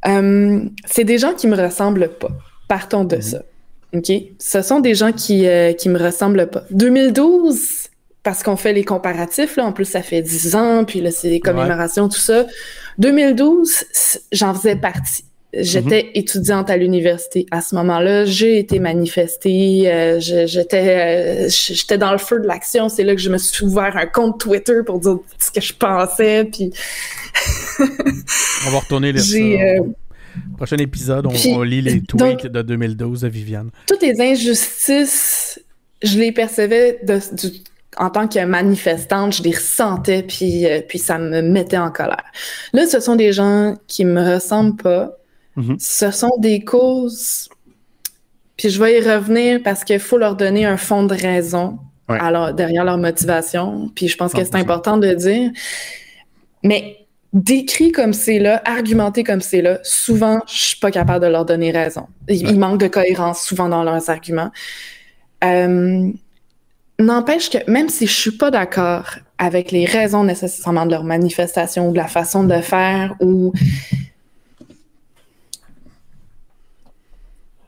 Euh, c'est des gens qui me ressemblent pas. Partons de mhm. ça. OK? Ce sont des gens qui, euh, qui me ressemblent pas. 2012, parce qu'on fait les comparatifs, là, en plus, ça fait 10 ans, puis là, c'est les commémorations, tout ça. 2012, j'en faisais partie. J'étais mhm. étudiante à l'université à ce moment-là. J'ai été manifestée. Euh, j'étais, j'étais dans le feu de l'action. C'est là que je me suis ouvert un compte Twitter pour dire ce que je pensais. Puis on va retourner les euh, Prochain épisode, on, lit les tweets de 2012 de Viviane. Toutes les injustices, je les percevais en tant que manifestante, je les ressentais, puis, euh, puis ça me mettait en colère. Là, ce sont des gens qui me ressemblent pas. Mm-hmm. Ce sont des causes, puis je vais y revenir parce qu'il faut leur donner un fond de raison derrière leur motivation. Puis je pense que c'est important de dire. Mais décrit comme c'est là, argumenté comme c'est là, souvent, je suis pas capable de leur donner raison. Il, manque de cohérence souvent dans leurs arguments. Euh, n'empêche que même si je suis pas d'accord avec les raisons nécessairement de leur manifestation ou de la façon de faire ou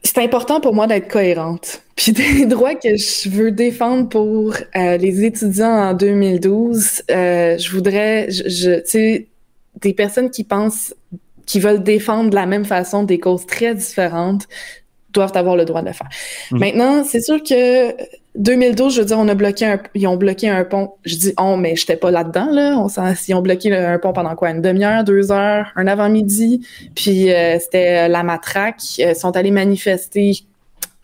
c'est important pour moi d'être cohérente. Puis des droits que je veux défendre pour euh, les étudiants en 2012, euh, je voudrais, je, je tu sais, des personnes qui pensent, qui veulent défendre de la même façon des causes très différentes, doivent avoir le droit de le faire. Mhm. Maintenant, c'est sûr que 2012, je veux dire, on a bloqué un, ils ont bloqué un pont. Je dis on, mais j'étais pas là-dedans, là. Ils ont bloqué un pont pendant quoi? Une demi-heure, deux heures, un avant-midi. Puis euh, c'était la matraque. Ils sont allés manifester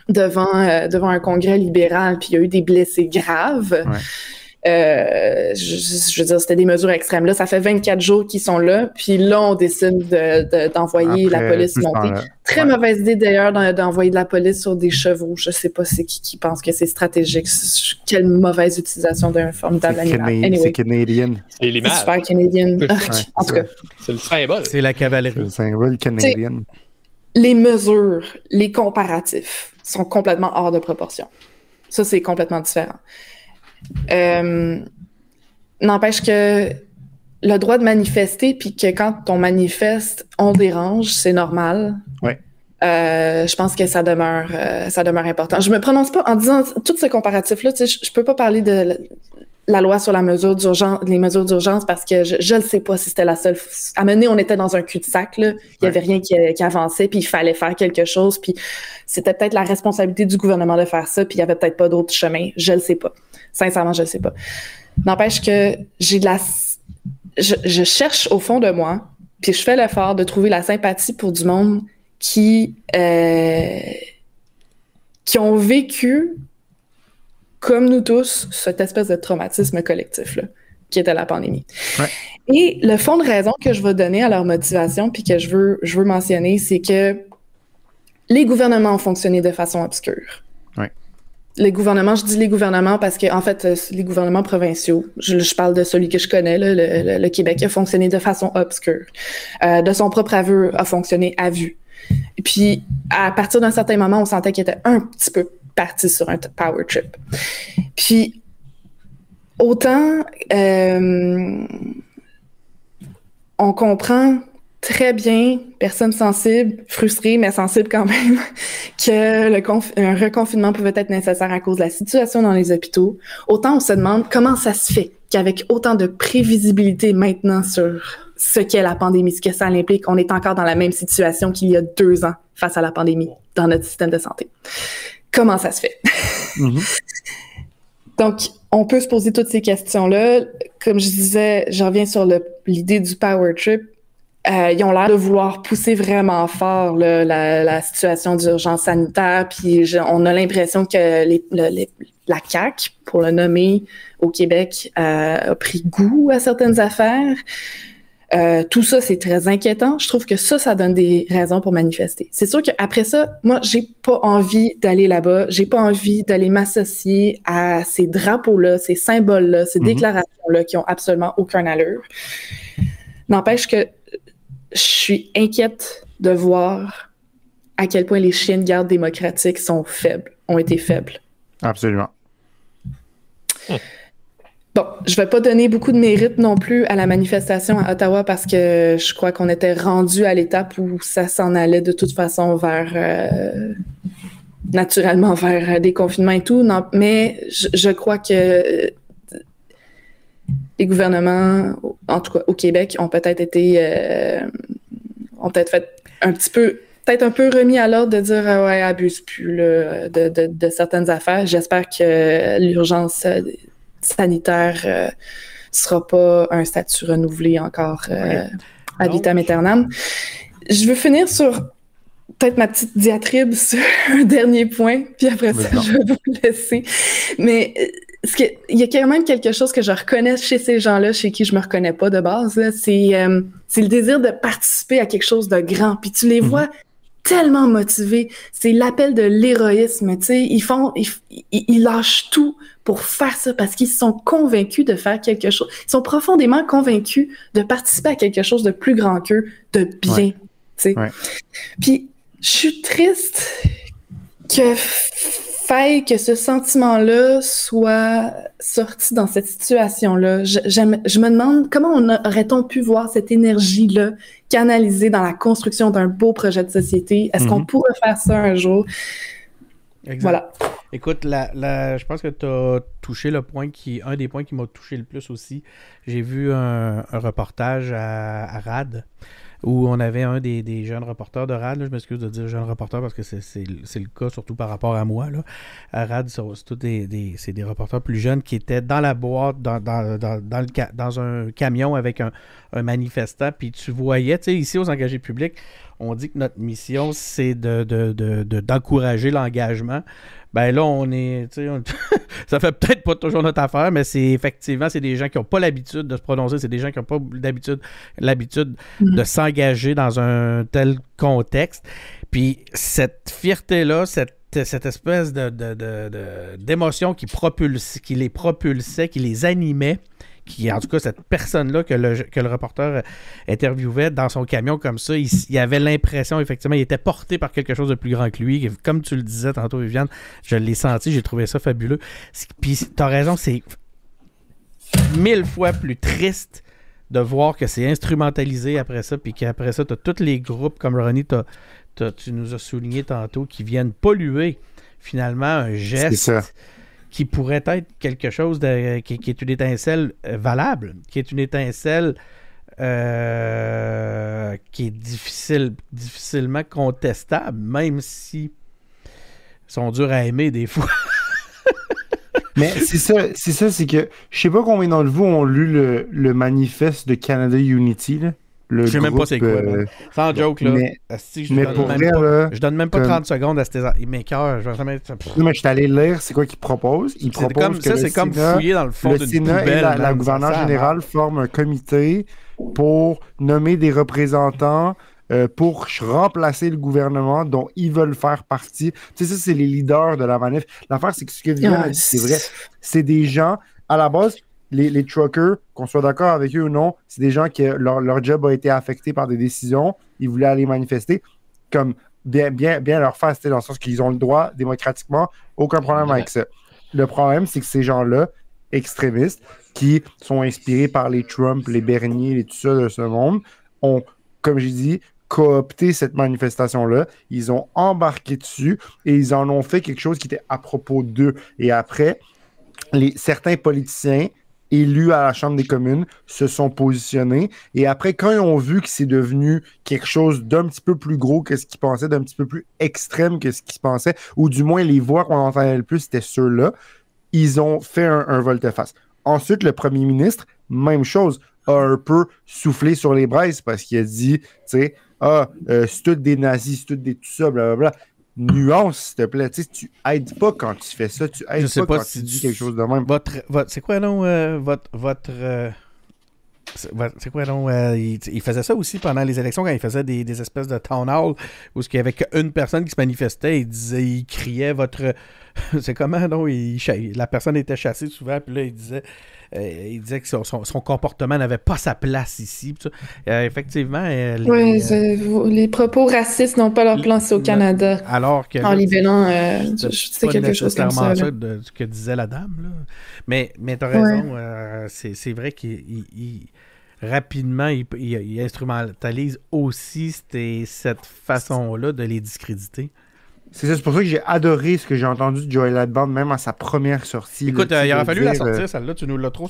devant, euh, devant un congrès libéral, puis il y a eu des blessés graves. Euh, je, veux dire, c'était des mesures extrêmes. Là, ça fait 24 jours qu'ils sont là, puis là, on décide d'envoyer la police monter. Très mauvaise idée d'ailleurs d'envoyer de la police sur des chevaux. Je sais pas c'est qui qui pense que c'est stratégique. Quelle mauvaise utilisation d'un formidable animal. Anyway. C'est canadien. C'est l'image. super canadien. en tout cas. C'est le symbole. C'est la cavalerie. Le symbole canadien. Les mesures, les comparatifs sont complètement hors de proportion. Ça, c'est complètement différent. Euh, n'empêche que le droit de manifester, puis que quand on manifeste, on dérange, c'est normal. Ouais. Euh, je pense que ça demeure, euh, ça demeure important. Je me prononce pas en disant tout ce comparatif-là. Je, je peux pas parler de la loi sur la mesure d'urgence, les mesures d'urgence parce que je ne sais pas si c'était la seule. À mener, on était dans un cul-de-sac. Il y avait rien qui, qui, avançait, puis il fallait faire quelque chose. Puis c'était peut-être la responsabilité du gouvernement de faire ça, puis il y avait peut-être pas d'autre chemin. Je le sais pas. Sincèrement, je ne sais pas. N'empêche que j'ai de la. Je, cherche au fond de moi Puis je fais l'effort de trouver la sympathie pour du monde qui, euh, qui ont vécu, comme nous tous, cette espèce de traumatisme collectif là, qui était la pandémie. Et le fond de raison que je vais donner à leur motivation, puis que je veux, je veux mentionner, c'est que les gouvernements ont fonctionné de façon obscure. Les gouvernements, je dis les gouvernements parce que, en fait, euh, les gouvernements provinciaux, je, parle de celui que je connais, le, Québec a fonctionné de façon obscure. Euh, de son propre aveu, a fonctionné à vue. Et puis, à partir d'un certain moment, on sentait qu'il était un petit peu parti sur un power trip. Puis, autant euh, on comprend très bien, personne sensible, frustrée, mais sensible quand même, que le reconfinement pouvait être nécessaire à cause de la situation dans les hôpitaux. Autant on se demande comment ça se fait qu'avec autant de prévisibilité maintenant sur ce qu'est la pandémie, ce que ça implique, on est encore dans la même situation qu'il y a deux ans face à la pandémie dans notre système de santé. Comment ça se fait? Mm-hmm. Donc, on peut se poser toutes ces questions-là. Comme je disais, je reviens sur l'idée du power trip euh, ils ont l'air de vouloir pousser vraiment fort la, situation d'urgence sanitaire, puis on a l'impression que la CAC, pour le nommer au Québec, euh, a pris goût à certaines affaires. Euh, tout ça, c'est très inquiétant. Je trouve que ça, ça donne des raisons pour manifester. C'est sûr qu'après ça, moi, j'ai pas envie d'aller là-bas. J'ai pas envie d'aller m'associer à ces drapeaux-là, ces symboles-là, ces mm-hmm. déclarations-là qui ont absolument aucun allure. N'empêche que je suis inquiète de voir à quel point les chiens de garde démocratiques sont faibles, ont été faibles. Absolument. Bon, je vais pas donner beaucoup de mérite non plus à la manifestation à Ottawa parce que je crois qu'on était rendu à l'étape où ça s'en allait de toute façon vers euh, naturellement vers des confinements et tout. Non, mais je, crois que les gouvernements, en tout cas au Québec, ont peut-être été, euh, ont peut-être fait un petit peu, peut-être un peu remis à l'ordre de dire ah ouais, abuse plus de, certaines affaires. J'espère que l'urgence euh, sanitaire ne euh, sera pas un statut renouvelé encore à vitam aeternam. Je veux finir sur peut-être ma petite diatribe sur un dernier point, puis après ça, je vais vous laisser. Mais il y a quand même quelque chose que je reconnais chez ces gens-là, chez qui je me reconnais pas de base. Euh, c'est le désir de participer à quelque chose de grand. Puis tu les mhm. vois tellement motivés. C'est l'appel de l'héroïsme. Tu sais, ils font, ils, lâchent tout pour faire ça parce qu'ils sont convaincus de faire quelque chose. Ils sont profondément convaincus de participer à quelque chose de plus grand qu'eux, de bien. Tu sais. Puis je suis triste que que ce sentiment-là soit sorti dans cette situation-là. Je, je, me demande comment aurait-on pu voir cette énergie-là canalisée dans la construction d'un beau projet de société? Est-ce qu'on mhm. pourrait faire ça un jour? Voilà. Écoute, la, je pense que tu as touché le point qui, un des points qui m'a touché le plus aussi. J'ai vu un, reportage à, à RAD où on avait un des, jeunes reporters de RAD, je m'excuse de dire jeune reporter parce que c'est le cas surtout par rapport à moi. Là. À RAD, c'est des, des, reporters plus jeunes qui étaient dans la boîte, dans, un camion avec un, manifestant, puis tu voyais, tu ici aux engagés publics, on dit que notre mission, c'est d'encourager de, de, l'engagement ben là, on est. ça fait peut-être pas toujours notre affaire, mais c'est effectivement, c'est des gens qui n'ont pas l'habitude de se prononcer, c'est des gens qui n'ont pas d'habitude l'habitude mm-hmm. de s'engager dans un tel contexte. Puis cette fierté-là, cette cette espèce de, d'émotion qui, propulse, qui les propulsait, qui les animait, qui, en tout cas, cette personne-là que le, que le reporter interviewait dans son camion comme ça, il, avait l'impression, effectivement, il était porté par quelque chose de plus grand que lui. Comme tu le disais tantôt, Viviane, je l'ai senti, j'ai trouvé ça fabuleux. Puis, tu as raison, c'est mille fois plus triste de voir que c'est instrumentalisé après ça, puis qu'après ça, tu as tous les groupes, comme Ronnie, tu nous as souligné tantôt, qui viennent polluer finalement un geste qui pourrait être quelque chose de, qui, est une étincelle euh, valable, qui est une étincelle euh, qui est difficile, difficilement contestable, même si sont durs à aimer des fois. Mais c'est ça, c'est ça, c'est que je sais pas combien d'entre vous ont lu le, manifeste de Canada Unity, le Je sais même pas c'est quoi. euh, Sans joke, là. mais- Asti, je, mais donne pour même vrai, pas, là, je donne même pas comme- 30 secondes à ces mes cœurs. Je vais jamais. pff, Non, mais je suis allé lire c'est quoi qu'ils proposent. Ils C'est proposent comme que ça, le c'est comme Sénat- fouiller dans le fond le d'une Sénat poubelle. et la, gouverneure générale forment un comité pour nommer des représentants euh, pour remplacer le gouvernement dont ils veulent faire partie. Tu sais, ça, c'est les leaders de la manif. L'affaire, c'est que ce que dit, c'est vrai. C'est des gens, à la base, les, les truckers, qu'on soit d'accord avec eux ou non, c'est des gens qui, leur, leur job a été affecté par des décisions. Ils voulaient aller manifester. Comme bien, bien, bien leur c'était dans le sens qu'ils ont le droit démocratiquement, aucun problème avec ça. Le problème, c'est que ces gens-là, extrémistes, qui sont inspirés par les Trump, les Bernier, et tout ça de ce monde, ont, comme j'ai dit, coopté cette manifestation-là. Ils ont embarqué dessus et ils en ont fait quelque chose qui était à propos d'eux. Et après, les, certains politiciens élus à la Chambre des communes se sont positionnés. Et après, quand ils ont vu que c'est devenu quelque chose d'un petit peu plus gros que ce qu'ils pensaient, d'un petit peu plus extrême que ce qu'ils pensaient, ou du moins les voix qu'on entendait le plus, c'était ceux-là, ils ont fait un, volte-face. Ensuite, le premier ministre, même chose, a un peu soufflé sur les braises parce qu'il a dit, tu sais, ah, euh, c'est tout des nazis, c'est tout des tout ça, blablabla. Nuance, s'il te plaît. Tu sais, tu aides pas quand tu fais ça. Tu aides Je sais pas, pas quand si tu dis quelque chose de même. Votre, votre, c'est quoi non euh, votre votre euh, c'est quoi non euh, il, il faisait ça aussi pendant les élections quand il faisait des, des espèces de town hall où il y avait qu'une personne qui se manifestait il disait il criait votre c'est comment non il, la personne était chassée souvent puis là il disait euh, il disait que son, son- comportement n'avait pas sa place ici. Euh, effectivement euh, les- euh, les propos racistes n'ont pas leur place au Canada. alors que En là, c'est pas quelque chose comme ça. de ce que disait la dame. Là. Mais, mais tu as raison, c'est vrai qu'il il- il- rapidement, il, il- il instrumentalise aussi cette façon-là de les discréditer. C'est ça, c'est pour ça que j'ai adoré ce que j'ai entendu de Joel Ladband, même à sa première sortie. Écoute, là, euh, il aurait fallu la sortir, celle-là. Tu nous l'as trop.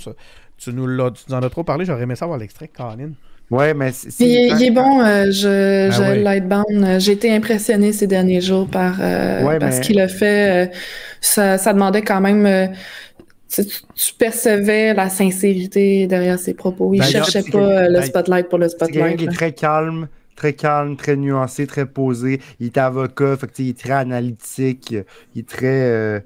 Tu nous, l'as- tu en as trop parlé. J'aurais aimé savoir l'extrait, Colin. euh, Ouais, mais c'est. c'est- Il, est- il est bon, euh, je, Ah je ouais. Lightbound. J'ai été impressionnée ces derniers jours par, euh, Ouais, par mais- ce qu'il a fait. euh, ça, ça demandait quand même. euh, tu, tu percevais la sincérité derrière ses propos. Il D'ailleurs, cherchait pas euh, le Hey, spotlight pour le C'est quelqu'un spotlight. qui est très calme, très calme, très nuancé, très posé. Il est avocat, fait que, il est très analytique, il est très. euh,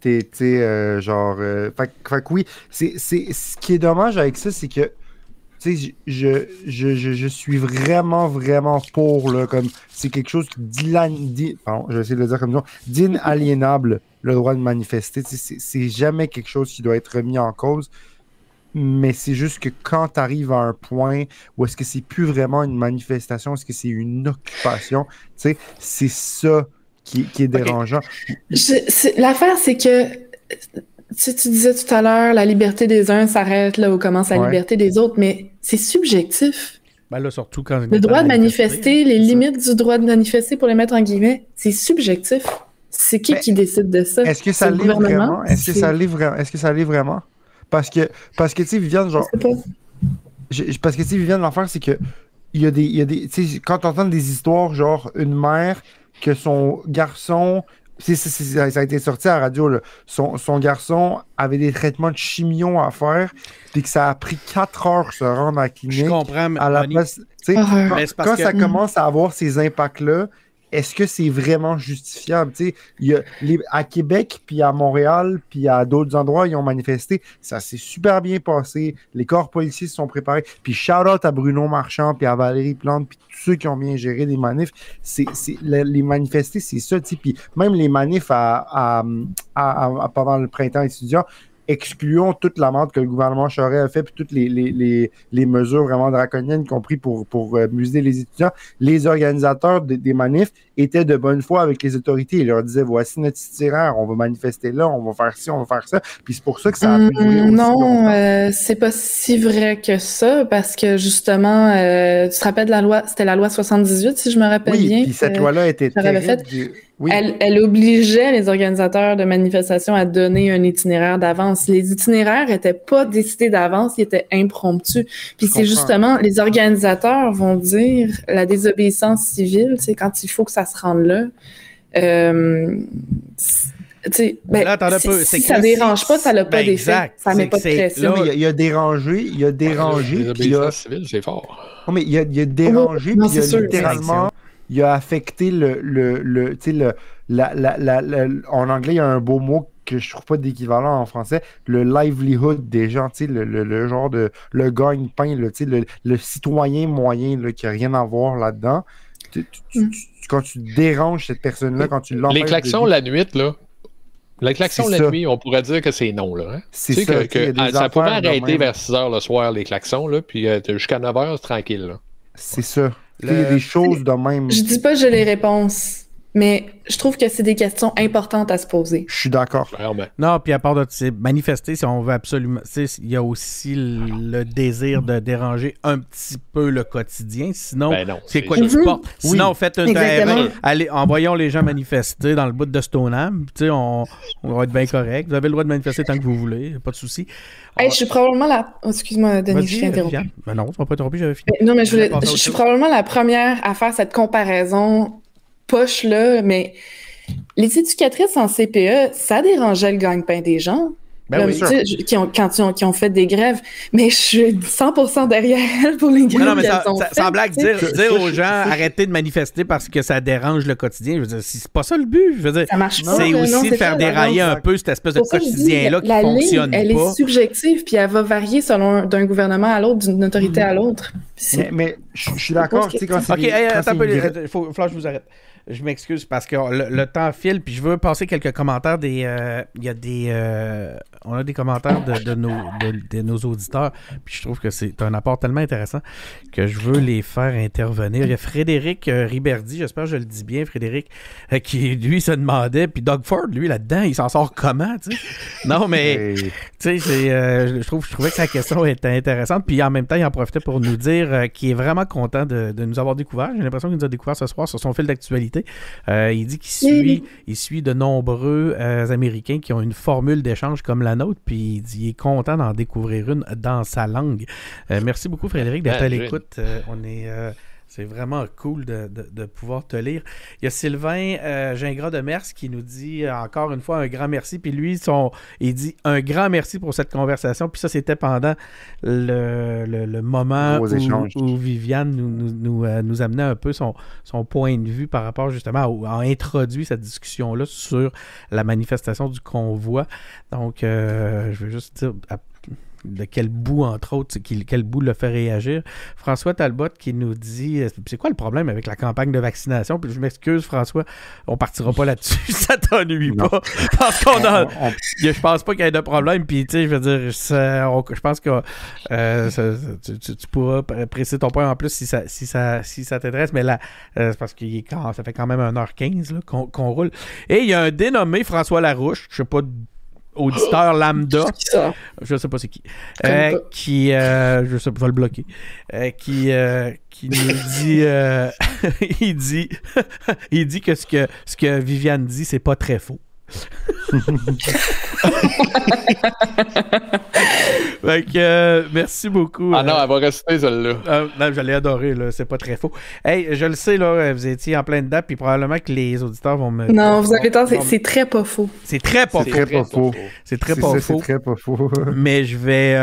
t'es- sais, euh, genre. euh, fait, que- oui, c'est, c'est, ce qui est dommage avec ça, c'est que. Je, je, je, je suis vraiment, vraiment pour, là, comme. C'est quelque chose de le dire comme. D'inaliénable, le droit de manifester. C'est jamais quelque chose qui doit être remis en cause. Mais c'est juste que quand tu arrives à un point où est-ce que c'est plus vraiment une manifestation, est-ce que c'est une occupation, tu sais, c'est ça qui, qui est dérangeant. L'affaire, c'est que. Tu, tu disais tout à l'heure, la liberté des uns s'arrête là où commence la Ouais. liberté des autres, mais c'est subjectif. Ben là, surtout quand. Le droit de manifester, les limites du droit de manifester, pour les mettre en guillemets, c'est subjectif. C'est qui qui décide de ça? Est-ce que ça l'est vraiment? Est-ce que ça l'est vraiment? Est-ce que ça l'est vraiment? Parce que, parce que tu sais, Viviane, genre, Je sais pas. je- je- parce que tu sais, Viviane, l'affaire, c'est que il y a des, il y a des, tu sais, quand tu entends des histoires, genre, une mère que son garçon, c'est- ça a été sorti à la radio, là, son, son garçon avait des traitements de chimio à faire, puis que ça a pris 4 heures se rendre à la Je clinique. comprends, mais à la place, quand, Mais c'est parce quand que- ça Mm. commence à avoir ces impacts-là, est-ce que c'est vraiment justifiable? Y a à Québec, puis à Montréal, puis à d'autres endroits, ils ont manifesté. Ça s'est super bien passé. Les corps policiers se sont préparés. Puis shout-out à Bruno Marchand, puis à Valérie Plante, puis tous ceux qui ont bien géré des manifs. Les manifester, c'est ça. Puis même les manifs à- pendant le printemps étudiant, excluons toute la menthe que le gouvernement Charest a fait, puis toutes les, les, les, les mesures vraiment draconiennes qu'ils ont pris pour, pour euh, museler les étudiants, les organisateurs de- des manifs étaient de bonne foi avec les autorités. Ils leur disaient voici notre itinéraire, on va manifester là, on va faire ci, on va faire ça. Puis c'est pour ça que ça a Hum, aussi non, euh, c'est pas si vrai que ça, parce que justement, euh, tu te rappelles de la loi, c'était la loi 78, si je me rappelle Oui, bien. puis cette loi-là était terrible. Oui, Elle, elle obligeait les organisateurs de manifestations à donner un itinéraire d'avance. Les itinéraires étaient pas décidés d'avance, ils étaient impromptus. Puis c'est justement, les organisateurs vont dire la désobéissance civile, c'est quand il faut que ça se rende là. Euh, ben, là, si, peu. si ça dérange pas, ça n'a pas ben, d'effet. Ça met pas de pression. il, a, il a dérangé, il a dérangé. puis il a... c'est fort. Non, mais il a, il a dérangé, puis il a littéralement il a affecté le, le, le, le la, la, la, en anglais, il y a un beau mot que je trouve pas d'équivalent en français, le livelihood des gens, le, le, le, genre de le gagne-pain, le, le, le citoyen moyen là, qui n'a rien à voir là-dedans. Mm. quand tu déranges cette personne-là, quand tu l'empêches. Les klaxons la nuit, là. Les klaxons la nuit, on pourrait dire que c'est non. Là, hein? C'est ça. Que, que, ça pourrait arrêter vers 6 h le soir, les klaxons, là, puis euh, jusqu'à 9 h, c'est tranquille. C'est ça. Il y a des choses de même. Je dis pas que j'ai les réponses. Mais je trouve que c'est des questions importantes à se poser. Je suis d'accord. Non, puis à part de manifester, si on veut absolument. Il y a aussi le désir de déranger un petit peu le quotidien. Sinon, ben c'est quoi tu portes? Sinon, faites un terrain. Allez, envoyons les gens manifester dans le bout de Stoneham. On, on va être bien correct. Vous avez le droit de manifester tant que vous voulez. Pas de souci. je suis probablement la. Oh, excuse-moi, Denis, je t'ai interrompu. Ben non, tu m'as pas interrompu, j'avais fini. non, mais je, voulais... je suis probablement la première à faire cette comparaison poche-là, mais les éducatrices en CPE, ça dérangeait le gagne-pain des gens. Ben qui ont, quand ils ont, qui ont fait des grèves, mais je suis 100% derrière elles pour les grèves. Non, non mais ça, sans blague, dire, dire aux gens arrêtez de manifester parce que ça dérange le quotidien. Je veux dire, c'est pas ça le but. Je veux dire, c'est aussi de faire dérailler un peu cette espèce de quotidien-là qui fonctionne elle pas. Elle est subjective, puis elle va varier selon d'un gouvernement à l'autre, d'une autorité à l'autre. Mais, je suis d'accord. Ok, attends un peu, il faut que je vous arrête. Je m'excuse parce que le, temps file, puis je veux passer quelques commentaires des. Euh, il y a des. Euh, on a des commentaires de, nos, de, nos auditeurs, puis je trouve que c'est un apport tellement intéressant que je veux les faire intervenir. Il y a Frédéric euh, Riberdi, j'espère que je le dis bien, Frédéric, qui lui se demandait, puis Doug Ford, lui là-dedans, il s'en sort comment, tu sais? Non, mais, tu sais, je, trouve, je trouvais que sa question était intéressante, puis en même temps, il en profitait pour nous dire qu'il est vraiment content de, de nous avoir découvert. J'ai l'impression qu'il nous a découvert ce soir sur son fil d'actualité. Euh, il dit qu'il suit, il suit de nombreux euh, Américains qui ont une formule d'échange comme la nôtre, puis il dit qu'il est content d'en découvrir une dans sa langue. Euh, merci beaucoup, Frédéric, d'être à l'écoute. on est c'est vraiment cool de, pouvoir te lire. Il y a Sylvain euh, Gingras de Mers qui nous dit euh, encore une fois un grand merci. Puis lui, son, il dit un grand merci pour cette conversation. Puis ça, c'était pendant le, moment où, Viviane nous, nous, euh, nous, amenait un peu son, son point de vue par rapport justement à, à introduit cette discussion-là sur la manifestation du convoi. Donc, je veux juste dire de quel bout, entre autres, quel bout le fait réagir. François Talbot qui nous dit euh, c'est quoi le problème avec la campagne de vaccination? Puis je m'excuse, François, on partira pas là-dessus, ça t'ennuie pas. Parce qu'on a. Je pense pas qu'il y ait de problème. Puis, tu sais, je veux dire, je pense que euh, tu, pourras préciser ton point en plus si ça, si ça, si ça t'intéresse. Mais là, euh, c'est parce que ça fait quand même 1h15 qu'on roule. Et il y a un dénommé François Larouche, je sais pas auditeur lambda. Je sais pas c'est qui. Euh, qui, euh, je sais pas, vais le bloquer. Euh, qui, qui nous dit, il dit, il dit que ce que ce que Viviane dit, c'est pas très faux. fait que, euh, merci beaucoup. Ah non, euh, elle va rester celle-là. Euh, non, je l'ai adoré, là. C'est pas très faux. Hey, je le sais, là, vous étiez en pleine date, puis probablement que les auditeurs vont me. Non, vous avez tort, c'est très pas faux. C'est très pas faux. C'est très pas faux. C'est très pas faux. C'est très pas faux. Mais je vais.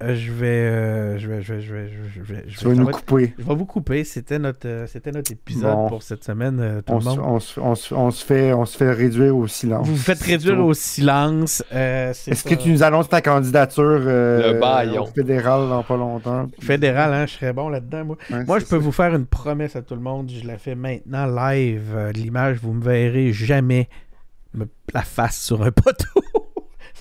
Euh, je vais, euh, je vais, je vais, je vais, je vais, je vais, nous couper. Je vais vous couper. C'était notre, euh, c'était notre épisode pour cette semaine. tout on, le monde. On, on, on, se fait, on se fait réduire au silence. Vous vous faites réduire au silence. Est-ce que tu nous annonces ta candidature Le fédéral dans pas longtemps? Fédéral, hein, je serais bon là-dedans. Moi, moi je peux vous faire une promesse à tout le monde. Je la fais maintenant live. L'image, vous me verrez jamais me la face sur un poteau.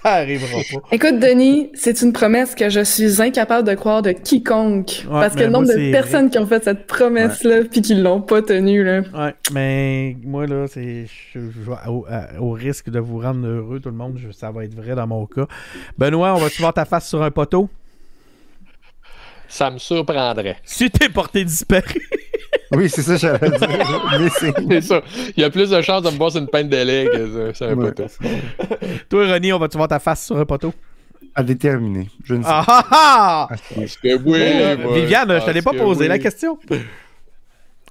Ça arrivera pas. Écoute, Denis, c'est une promesse que je suis incapable de croire de quiconque. parce que le nombre de personnes qui ont fait cette promesse-là puis qui l'ont pas tenue. Là. Ouais, mais moi, là, c'est au, risque de vous rendre heureux, tout le monde, ça va être vrai dans mon cas. Benoît, on va-tu voir ta face sur un poteau? Ça me surprendrait. Si t'es porté disparu. Oui, c'est ça, j'allais dire. c'est ça. Il y a plus de chances de me voir sur une peine de lait que sur un poteau. Toi, Ronnie, on va-tu voir ta face sur un poteau? À déterminer. Je ne sais ah, pas. Ah, ah! que oui, Viviane, je ne t'allais pas posé la question.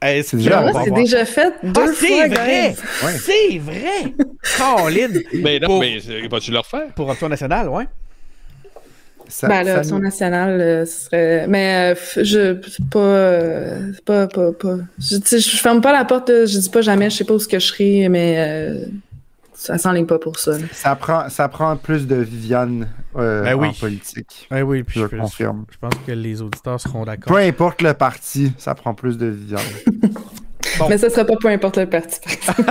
C'est déjà- Là, c'est déjà fait deux Ah, fois, c'est vrai! guys. Ouais. C'est vrai! Colin! Mais non, Pour- mais c'est- vas-tu le refaire? Pour Option nationale, ouais. Ça- Ben, nous- nationale, euh, ce serait. Mais, euh, je. c'est Pas. euh, c'est pas. Pas. pas. Je, ferme pas la porte, je dis pas jamais, je sais pas où ce que je serai, mais. euh, ça s'enligne pas pour ça. là. Ça prend, ça prend plus de Viviane euh, Ben oui. en politique. Ouais, oui, puis Je je, confirme. je pense que les auditeurs seront d'accord. Peu importe le parti, ça prend plus de Viviane. Bon. Mais ça sera pas peu importe le parti.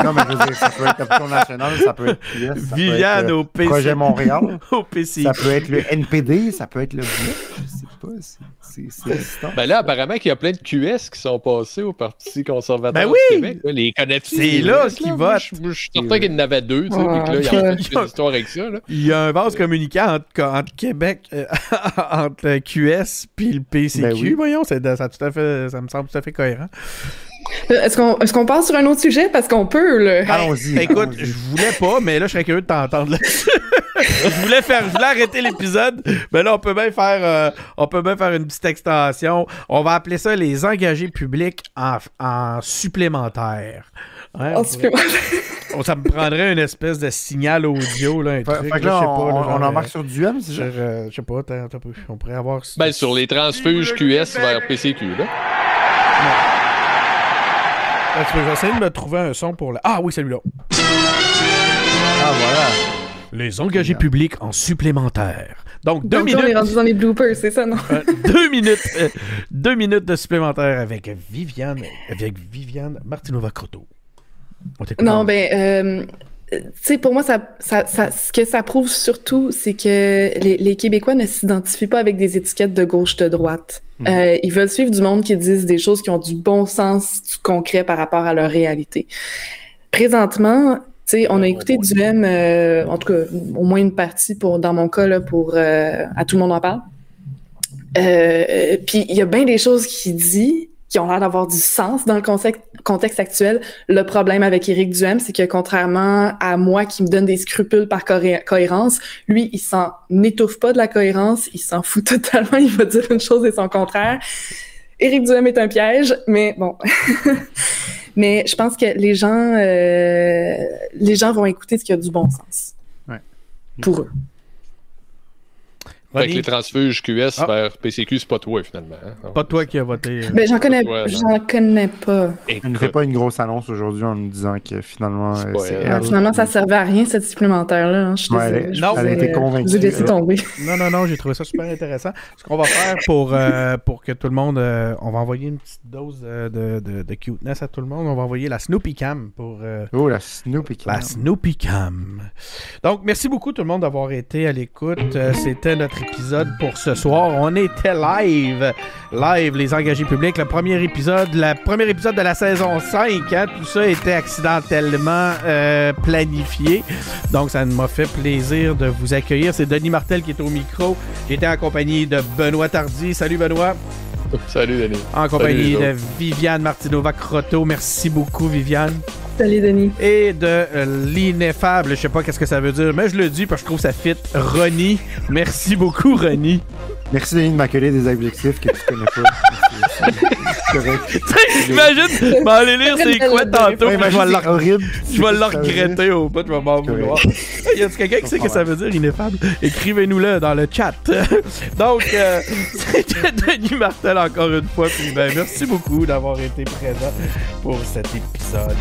non, mais je veux dire, ça peut être l'option nationale, ça peut être PS, ça peut Viviane être, euh, au PC. Projet Montréal, Au PC. ça peut être le NPD, ça peut être le Bloc, je sais pas, c'est-. Ben là, apparemment qu'il y a plein de QS qui sont passés au Parti conservateur Ben du oui! Québec. là. Les connais-tu? C'est là qu'ils Moi, votent. Je je suis certain qu'il y en avait deux, tu sais, Ouais, puis que là, il y a une histoire avec ça, là. Il y a un vase communicant entre, entre Québec, euh, entre le QS puis le PCQ. Ben oui. Voyons, de- ça, tout à fait, ça me semble tout à fait cohérent. Euh, Est-ce qu'on est qu'on passe sur un autre sujet? Parce qu'on peut, là. Allons-y. Écoute, allons-y. je voulais pas, mais là, je serais curieux de t'entendre là-dessus. je voulais faire, je voulais arrêter l'épisode, mais là, on peut bien faire, euh, on peut bien faire une petite extension. On va appeler ça les engagés publics en, en supplémentaire. Ouais, En on supplémentaire. ça me prendrait une espèce de signal audio, là, un Fait, truc, fait que là, là, je sais on, pas, là, on genre, embarque euh, sur du M, je, ça? je- je sais pas, on pourrait avoir... Ben, sur les transfuges QS vers PCQ, là. Je vais essayer de me trouver un son pour le... Ah oui, celui-là. Ah, voilà. Les engagés publics en supplémentaire. Donc, deux Donc, là, on est minutes... rendu dans les bloopers, c'est ça, non? Euh, deux minutes, euh, deux minutes de supplémentaire avec Viviane, avec Viviane Martinova-Croteau. On t'écoute. Non, ben, euh, sais, pour moi, ça, ça, ça- ce que ça prouve surtout, c'est que les, les Québécois ne s'identifient pas avec des étiquettes de gauche, de droite. Mhm. Euh, ils veulent suivre du monde qui disent des choses qui ont du bon sens, du concret par rapport à leur réalité. Présentement, tu sais, on a écouté du M, euh, en tout cas, au moins une partie pour, dans mon cas, là, pour euh, À tout le monde en parle. Euh, Puis il y a bien des choses qu'il dit qui ont l'air d'avoir du sens dans le contexte, contexte actuel. Le problème avec Éric Duhem, c'est que contrairement à moi qui me donne des scrupules par cohé- cohérence, lui, il s'en étouffe pas de la cohérence, il s'en fout totalement, il va dire une chose et son contraire. Éric Duhem est un piège, mais bon. mais je pense que les gens, euh, les gens vont écouter ce qui a du bon sens. Ouais. Pour eux. Fait que les transfuges QS Ah. vers PCQ, c'est pas toi, finalement. hein? pas toi qui as voté. euh, Mais j'en connais, j'en connais pas. Elle ne fait pas une grosse annonce aujourd'hui en nous disant que finalement, C'est euh, c'est elle. Elle. finalement, ça servait à rien, cette supplémentaire-là. hein. Je Ouais, elle- Je non, elle était convaincue. Je vous ai laissé tomber. Non, non, non, j'ai trouvé ça super intéressant. Ce qu'on va faire pour, euh, pour que tout le monde. euh, on va envoyer une petite dose de, de, de cuteness à tout le monde. On va envoyer la Snoopy Cam pour. euh, Oh, la Snoopy la Snoopy Cam. Donc, merci beaucoup tout le monde d'avoir été à l'écoute. C'était notre épisode pour ce soir. On était live. Live, les engagés publics. Le premier épisode, le premier épisode de la saison 5. hein. tout ça était accidentellement euh, planifié. Donc, ça m'a fait plaisir de vous accueillir. C'est Denis Martel qui est au micro. J'étais en compagnie de Benoît Tardy. Salut Benoît. Salut, Denis. En compagnie de Viviane Martinova-Croteau. Merci beaucoup, Viviane Et de euh, l'ineffable, je sais pas qu'est-ce que ça veut dire, mais je le dis parce que je trouve ça fit. Ronnie, merci beaucoup Ronnie. Merci Denis de m'accueillir des objectifs que tu connais pas. C'est- c'est correct. Imagine, m'en aller lire c'est quoi tantôt, Ouais, je vais le horrible. je vais le regretter au bout, je vais m'en vouloir. Y a quelqu'un qui sait que ça veut dire ineffable? Écrivez-nous-le dans le chat. Donc, euh, c'était Denis Martel encore une fois. Puis ben, merci beaucoup d'avoir été présent pour cet épisode.